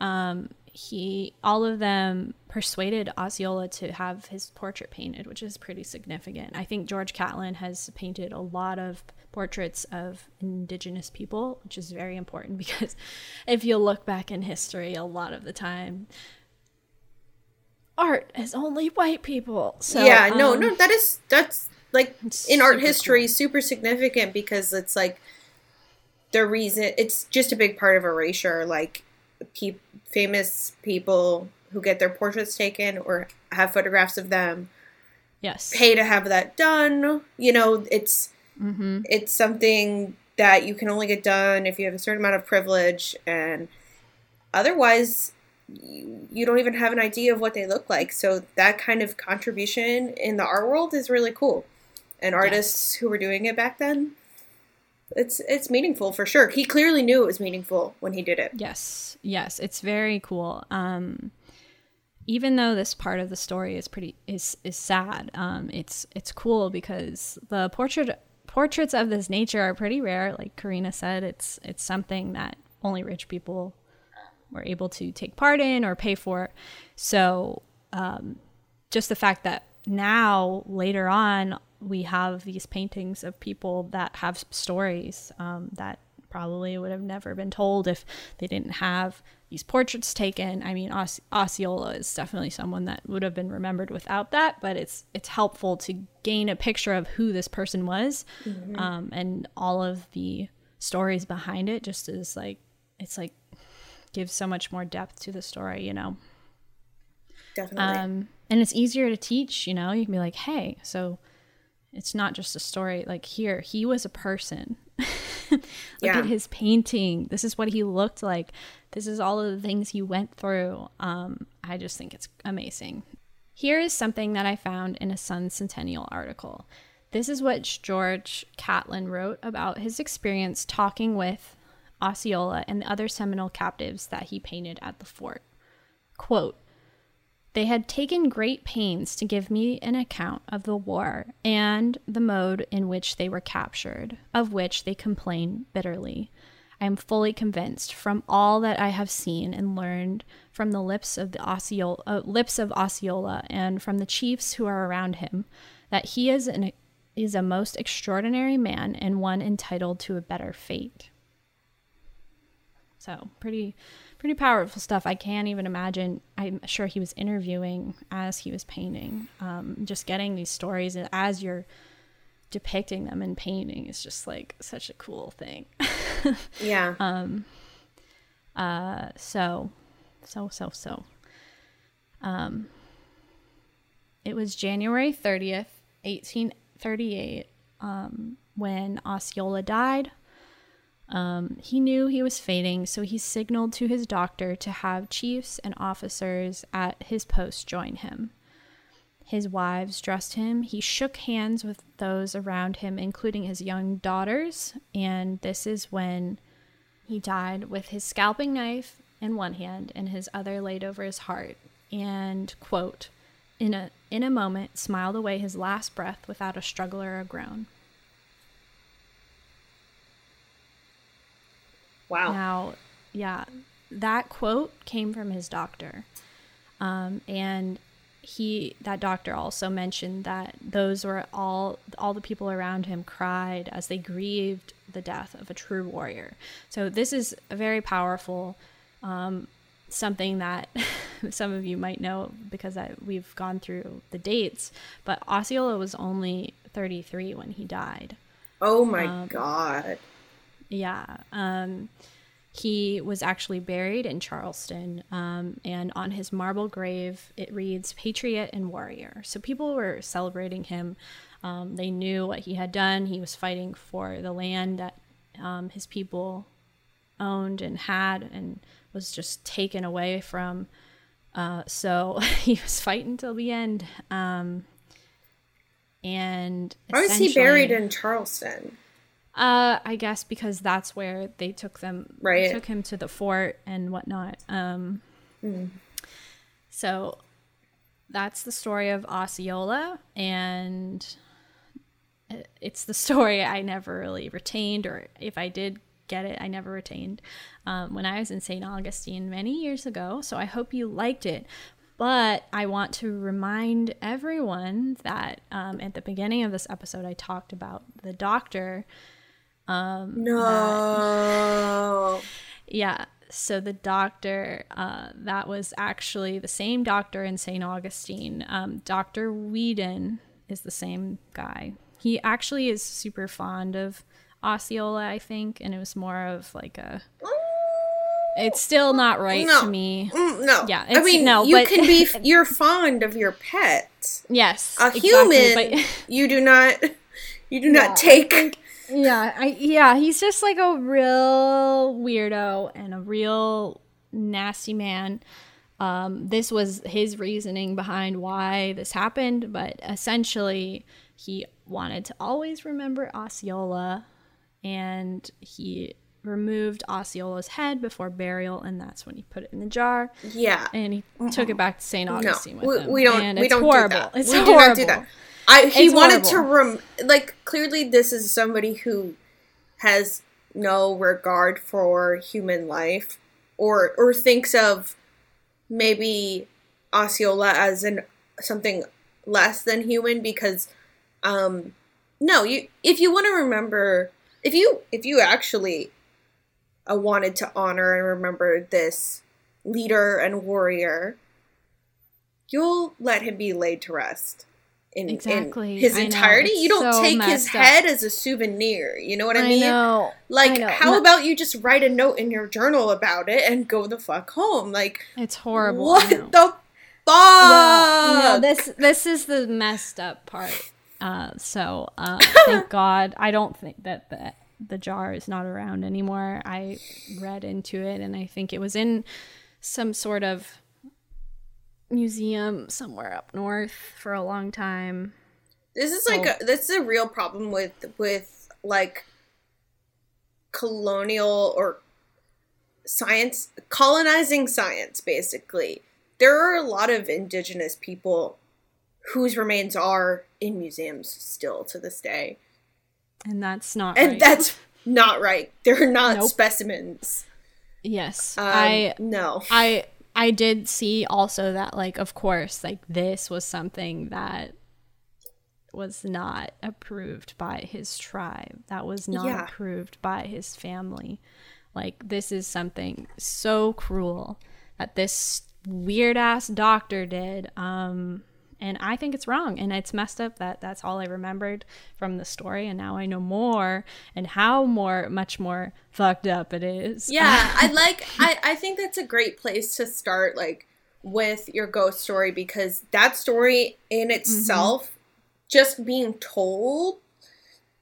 Um, he all of them persuaded Osceola to have his portrait painted, which is pretty significant. I think George Catlin has painted a lot of portraits of indigenous people, which is very important because if you look back in history, a lot of the time art is only white people. So yeah, no, um, no, that is that's like in art history super significant because it's like the reason it's just a big part of erasure. Like pe- famous people who get their portraits taken or have photographs of them yes, pay to have that done. You know, it's mm-hmm. it's something that you can only get done if you have a certain amount of privilege. And otherwise you, you don't even have an idea of what they look like. So that kind of contribution in the art world is really cool. And artists who were doing it back then it's it's meaningful for sure he clearly knew it was meaningful when he did it Yes, yes, it's very cool. Um, even though this part of the story is pretty is is sad, um, it's it's cool because the portrait portraits of this nature are pretty rare. Like Karina said, it's it's something that only rich people were able to take part in or pay for. So um, just the fact that now later on we have these paintings of people that have stories um, that probably would have never been told if they didn't have these portraits taken. I mean, Os- Osceola is definitely someone that would have been remembered without that, but it's it's helpful to gain a picture of who this person was um, and all of the stories behind it. Just as like it's like gives so much more depth to the story, you know. definitely Um, and it's easier to teach, you know. You can be like, hey, so it's not just a story. Like here, he was a person. Look Yeah. at his painting. This is what he looked like. This is all of the things he went through. Um, I just think it's amazing. Here is something that I found in a Sun Sentinel article. This is what George Catlin wrote about his experience talking with Osceola and the other Seminole captives that he painted at the fort. Quote, they had taken great pains to give me an account of the war and the mode in which they were captured, of which they complain bitterly. I am fully convinced from all that I have seen and learned from the lips of the Osceola, uh, lips of Osceola and from the chiefs who are around him that he is an is a most extraordinary man and one entitled to a better fate. So pretty pretty powerful stuff. I can't even imagine. I'm sure he was interviewing as he was painting. Um, just getting these stories and as you're depicting them in painting is just like such a cool thing. yeah. Um. Uh. So, so so so. Um. It was January thirtieth, eighteen thirty eight. Um, when Osceola died um, he knew he was fading, so he signaled to his doctor to have chiefs and officers at his post join him. His wives dressed him. He shook hands with those around him, including his young daughters, and this is when he died with his scalping knife in one hand and his other laid over his heart. And, quote, in a, in a moment, smiled away his last breath without a struggle or a groan. Wow. Now, yeah, that quote came from his doctor. Um, and he that doctor also mentioned that those were all all the people around him cried as they grieved the death of a true warrior so this is a very powerful um, something that some of you might know because I, we've gone through the dates but osceola was only 33 when he died oh my um, god yeah. Um, he was actually buried in Charleston, um, and on his marble grave, it reads Patriot and Warrior. So people were celebrating him. Um, they knew what he had done. He was fighting for the land that um, his people owned and had and was just taken away from. Uh, so he was fighting till the end. Um, and why was he buried in Charleston? Uh, I guess because that's where they took them, right? Took him to the fort and whatnot. Um, mm. so that's the story of Osceola, and it's the story I never really retained, or if I did get it, I never retained um, when I was in St. Augustine many years ago. So I hope you liked it. But I want to remind everyone that um, at the beginning of this episode, I talked about the doctor um, no. That, yeah. So the doctor, uh, that was actually the same doctor in St. Augustine. Um, Dr. Weedon is the same guy. He actually is super fond of Osceola, I think, and it was more of like a. It's still not right no. to me. Mm, no, yeah. I mean, no, you but, can be. You're fond of your pet. Yes, a exactly, human. But, you do not. You do not take yeah, I yeah, he's just like a real weirdo and a real nasty man. Um, this was his reasoning behind why this happened, but essentially, he wanted to always remember Osceola, and he removed Osceola's head before burial, and that's when he put it in the jar. Yeah, and he took it back to Saint Augustine no, with we, him. We don't. And we don't horrible. do that. It's we horrible. do not do that. I he it's wanted horrible. to rem like clearly this is somebody who has no regard for human life or or thinks of maybe Osceola as an something less than human because um no you if you want to remember if you if you actually uh, wanted to honor and remember this leader and warrior you'll let him be laid to rest in, exactly. in his entirety. You don't so take his head as a souvenir. You know what I, I mean? Know. Like, I know. how about you just write a note in your journal about it and go the fuck home? Like, it's horrible. What the fuck? This this is the messed up part. Uh, so uh, thank God. I don't think that the the jar is not around anymore. I read into it, and I think it was in some sort of museum somewhere up north for a long time. This is like a, this is a real problem with with like colonial or science colonizing science basically. There are a lot of indigenous people whose remains are in museums still to this day. And that's not And right. that's not right. They're not Nope. specimens. yes. Um, I no. I I did see also that like of course like this was something that was not approved by his tribe. That was not Yeah. approved by his family. Like this is something so cruel that this weird ass doctor did. Um and I think it's wrong and it's messed up that that's all I remembered from the story and now I know more and how more much more fucked up it is. Yeah, I like I I think that's a great place to start like with your ghost story because that story in itself just being told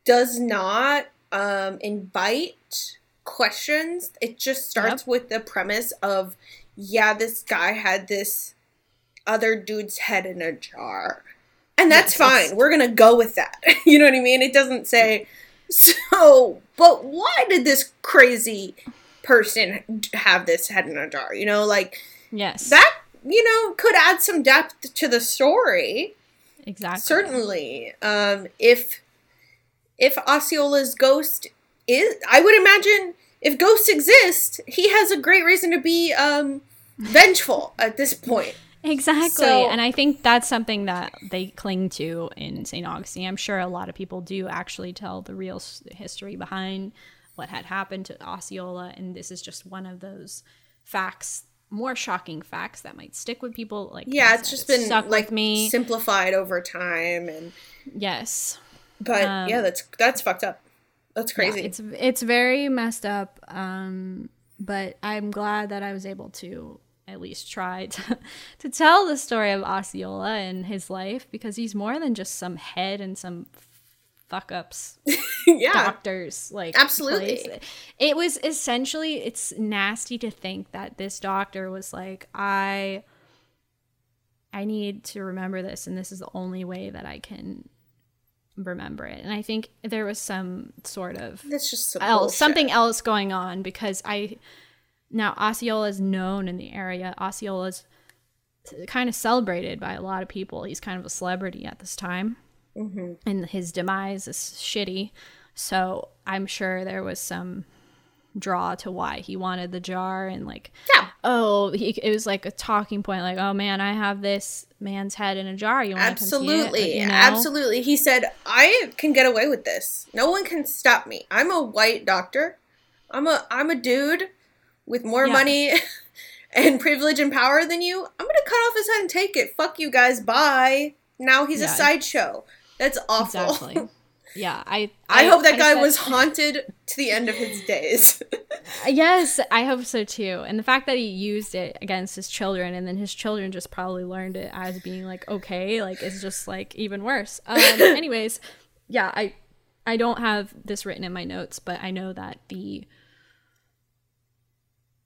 does not um invite questions. It just starts Yep. with the premise of yeah, this guy had this other dude's head in a jar. And that's Yes, fine. We're going to go with that. you know what I mean? It doesn't say so, but why did this crazy person have this head in a jar? You know, like Yes. that, you know, could add some depth to the story. exactly. Certainly. Um, if if Osceola's ghost is, I would imagine if ghosts exist, he has a great reason to be um, vengeful at this point. Exactly. So- and I think that's something that they cling to in St. Augustine. I'm sure a lot of people do actually tell the real history behind what had happened to Osceola. And this is just one of those facts, more shocking facts that might stick with people. Like, Yeah, it's just been like me. simplified over time, and yes. but Um, yeah, that's that's fucked up. That's Yeah, crazy. it's it's very messed up. Um, but I'm glad that I was able to at least try to, to tell the story of Osceola and his life because he's more than just some head and some fuck ups yeah, doctors like Absolutely. place. it was essentially it's nasty to think that this doctor was like i i need to remember this and this is the only way that i can remember it and i think there was some sort of that's just some else, something else going on because I now Osceola is known in the area. Osceola is kind of celebrated by a lot of people. He's kind of a celebrity at this time, Mm-hmm. and his demise is shitty. So I'm sure there was some draw to why he wanted the jar and like Yeah, oh he, it was like a talking point like oh man i have this man's head in a jar you want to absolutely, you know? absolutely. He said, "I can get away with this. No one can stop me. I'm a white doctor. I'm a I'm a dude with more Yeah. money." And privilege and power than you, I'm gonna cut off his head and take it. Fuck you guys, bye. Now he's a sideshow. That's awful. exactly yeah i I, hope that guy said- was haunted to the end of his days. Yes, I hope so too. And the fact that he used it against his children and then his children just probably learned it as being like okay, like it's just like even worse. Um anyways, yeah, I I don't have this written in my notes, but I know that the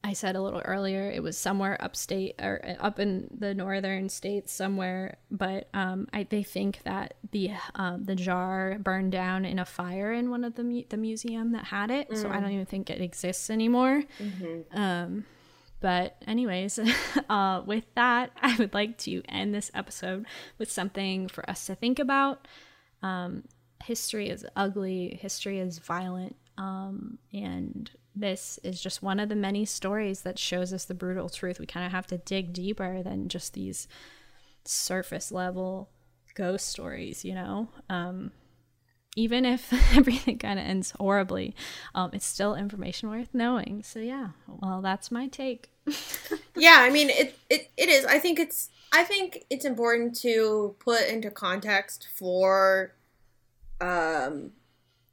I said a little earlier it was somewhere upstate or uh, up in the northern states somewhere, but um, I they think that the um, the jar burned down in a fire in one of the mu- the museum that had it, so I don't even think it exists anymore. Um, but anyways, uh, with that, I would like to end this episode with something for us to think about. Um, history is ugly. History is violent. Um, and this is just one of the many stories that shows us the brutal truth. We kind of have to dig deeper than just these surface level ghost stories, you know? Um, even if everything kind of ends horribly, um, it's still information worth knowing. So, yeah, well, that's my take. yeah, I mean it, it it is. I think it's I think it's important to put into context for um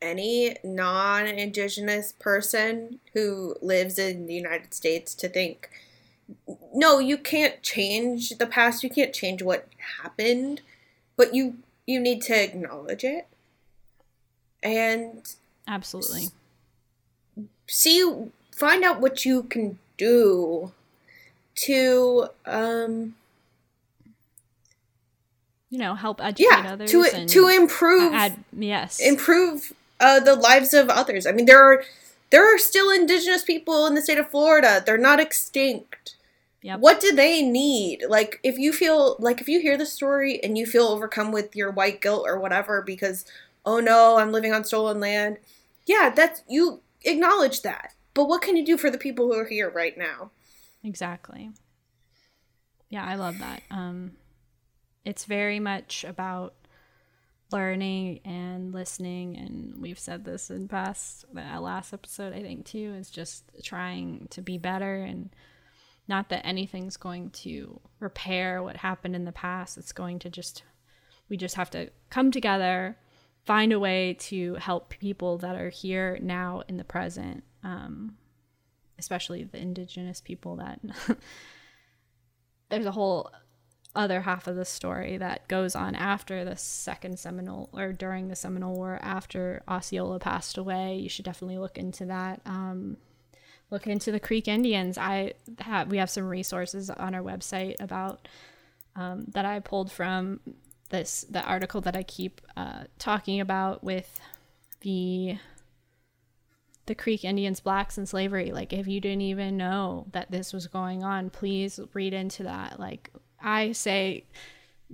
any non-indigenous person who lives in the United States to think no, you can't change the past, you can't change what happened, but you you need to acknowledge it and Absolutely. see find out what you can do to um You know, help educate yeah others. to and to improve add, yes. improve uh, the lives of others. I mean, there are there are still indigenous people in the state of Florida. They're not extinct. Yep. What do they need? Like, if you feel like if you hear the story and you feel overcome with your white guilt or whatever because, oh no, I'm living on stolen land, yeah, that's you acknowledge that. But what can you do for the people who are here right now? Exactly. Yeah, I love that. Um, it's very much about learning and listening and we've said this in past the last episode i think too is just trying to be better and not that anything's going to repair what happened in the past. It's going to just we just have to come together find a way to help people that are here now in the present um, especially the indigenous people that there's a whole other half of the story that goes on after the second Seminole or during the Seminole War after Osceola passed away. You should definitely look into that. Um, look into the Creek Indians. I have we have some resources on our website about um, that I pulled from this the article that I keep uh, talking about with the the Creek Indians, blacks and slavery. Like, if you didn't even know that this was going on, please read into that. Like, I say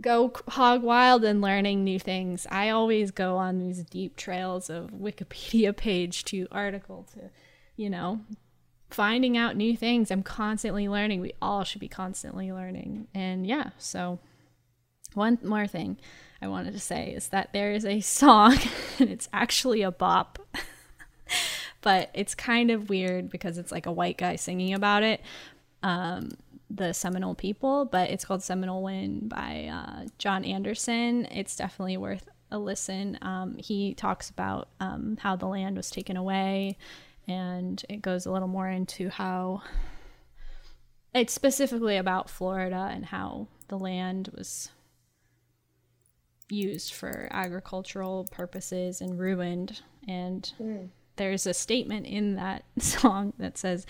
go hog wild and learning new things. I always go on these deep trails of Wikipedia page to article to, you know, finding out new things. I'm constantly learning. We all should be constantly learning. And yeah, so one more thing I wanted to say is that there is a song and it's actually a bop. but it's kind of weird because it's like a white guy singing about it. Um, the Seminole people, but it's called Seminole Wind by uh, John Anderson. It's definitely worth a listen. Um, he talks about um, how the land was taken away, and it goes a little more into how it's specifically about Florida and how the land was used for agricultural purposes and ruined. And mm. there's a statement in that song that says,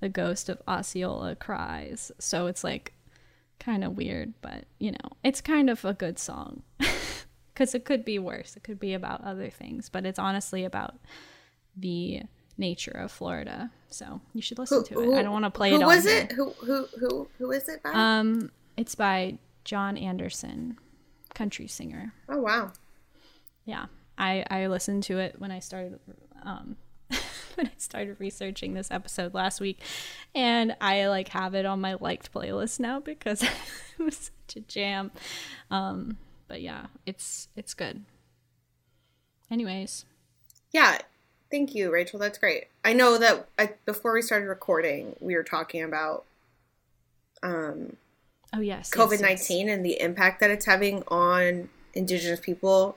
the ghost of Osceola cries. So it's like kind of weird, but you know, it's kind of a good song. Because it could be worse. It could be about other things, but it's honestly about the nature of Florida. So you should listen who, to it. Who, I don't want to play who it. Who was it? Who who who who is it by? Um, it's by John Anderson, country singer. Oh wow. Yeah, I I listened to it when I started um when I started researching this episode last week, and I like have it on my liked playlist now because it was such a jam. Um, but yeah, it's it's good. Anyways, yeah, thank you, Rachel. That's great. I know that I, before we started recording, we were talking about um, oh yes, COVID nineteen yes, yes. and the impact that it's having on Indigenous people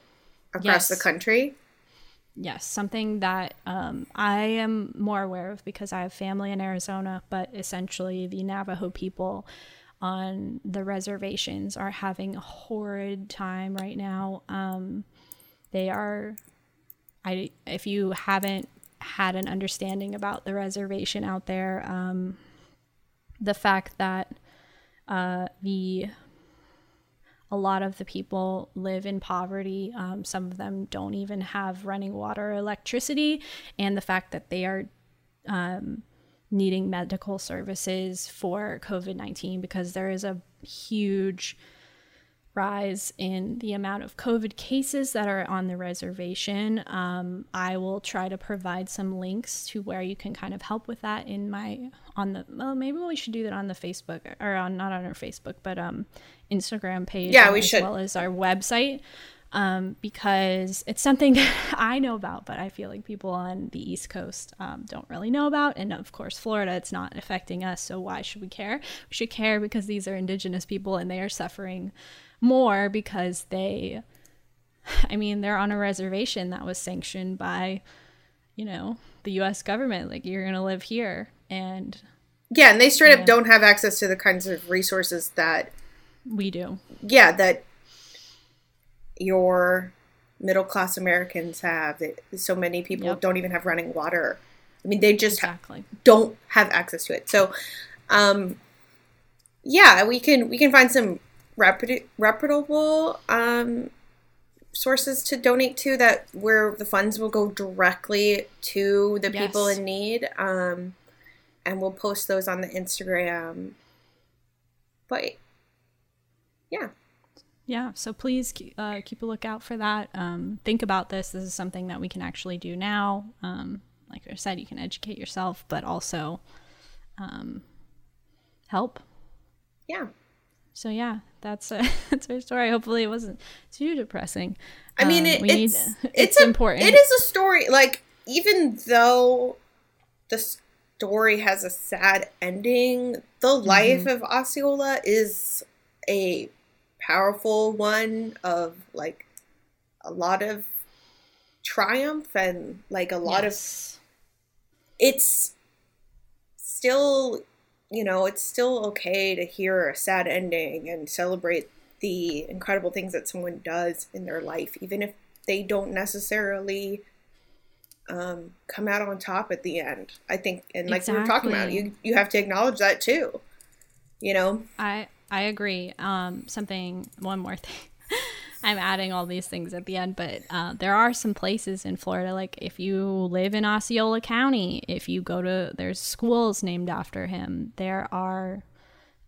across yes. the country. Yes, something that um, I am more aware of because I have family in Arizona, but essentially the Navajo people on the reservations are having a horrid time right now. Um, they are, I if you haven't had an understanding about the reservation out there, um, the fact that uh, the a lot of the people live in poverty. Um, some of them don't even have running water or electricity. And the fact that they are um, needing medical services for COVID 19 because there is a huge rise in the amount of COVID cases that are on the reservation. Um, I will try to provide some links to where you can kind of help with that in my on the well maybe we should do that on the Facebook or on not on our Facebook but um Instagram page yeah we as should well as our website um, because it's something I know about, but I feel like people on the East Coast um, don't really know about. And of course, Florida, it's not affecting us, so why should we care? We should care because these are Indigenous people and they are suffering more because they, I mean, they're on a reservation that was sanctioned by, you know, the U.S. government. Like, you're going to live here. And yeah, and they straight up don't have access to the kinds of resources that we do. Yeah, that your middle class Americans have. That so many people yep. don't even have running water. I mean, they just exactly. don't have access to it. So, um, yeah, we can we can find some reputable um, sources to donate to that where the funds will go directly to the people in need. Um, and we'll post those on the Instagram. But yeah, Yeah, so please uh, keep a lookout for that. Um, think about this. This is something that we can actually do now. Um, like I said, you can educate yourself, but also um, help. yeah. So yeah, that's uh, that's our story. Hopefully, it wasn't too depressing. I mean, Um, it, need- it's, it's it's a- important. It is a story. Like even though the story has a sad ending, the Mm-hmm. life of Osceola is a powerful one of like a lot of triumph and like a lot of it's still you know it's still okay to hear a sad ending and celebrate the incredible things that someone does in their life even if they don't necessarily um, come out on top at the end i think and like we were talking about you you have to acknowledge that too you know I I agree. Um, something one more thing. I'm adding all these things at the end, but uh, there are some places in Florida, like if you live in Osceola County, if you go to there's schools named after him. There are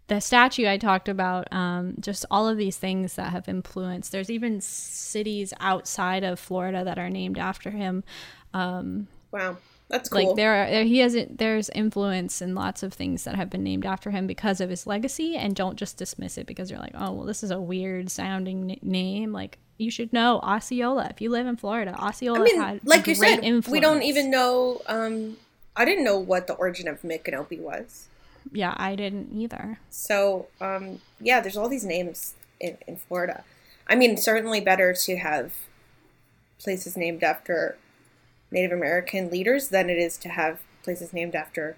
the statue I talked about. Um, just all of these things that have influenced. There's even cities outside of Florida that are named after him. wow that's cool Like there are there, he has there's influence in lots of things that have been named after him because of his legacy and don't just dismiss it because you're like, "Oh, well this is a weird sounding n- name." Like you should know Osceola. If you live in Florida, Osceola I mean, had like you said, influence. we don't even know. Um, I didn't know what the origin of Micanopy was. Yeah, I didn't either. So, um, yeah, there's all these names in, in Florida. I mean, certainly better to have places named after Native American leaders than it is to have places named after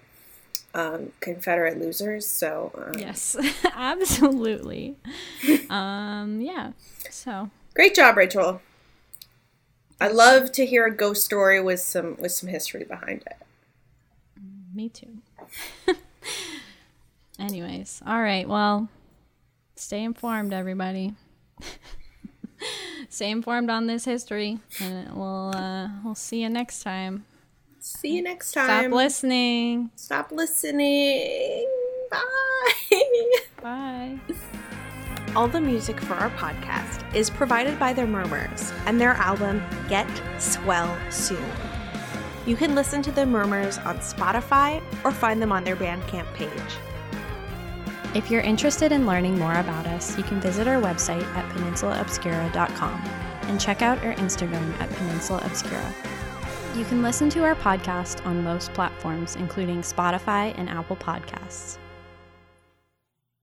um, Confederate losers. So, um, Yes. Absolutely. um yeah. So, great job, Rachel. I love to hear a ghost story with some with some history behind it. me too. Anyways, all right. Well, stay informed, everybody. stay informed on this history, and we'll uh, we'll see you next time. See you next time. Stop listening. Stop listening. Bye. Bye. All the music for our podcast is provided by The Murmurs and their album Get Swell Soon. You can listen to The Murmurs on Spotify or find them on their Bandcamp page. If you're interested in learning more about us, you can visit our website at peninsulaobscura.com and check out our Instagram at Peninsula Obscura. You can listen to our podcast on most platforms, including Spotify and Apple Podcasts.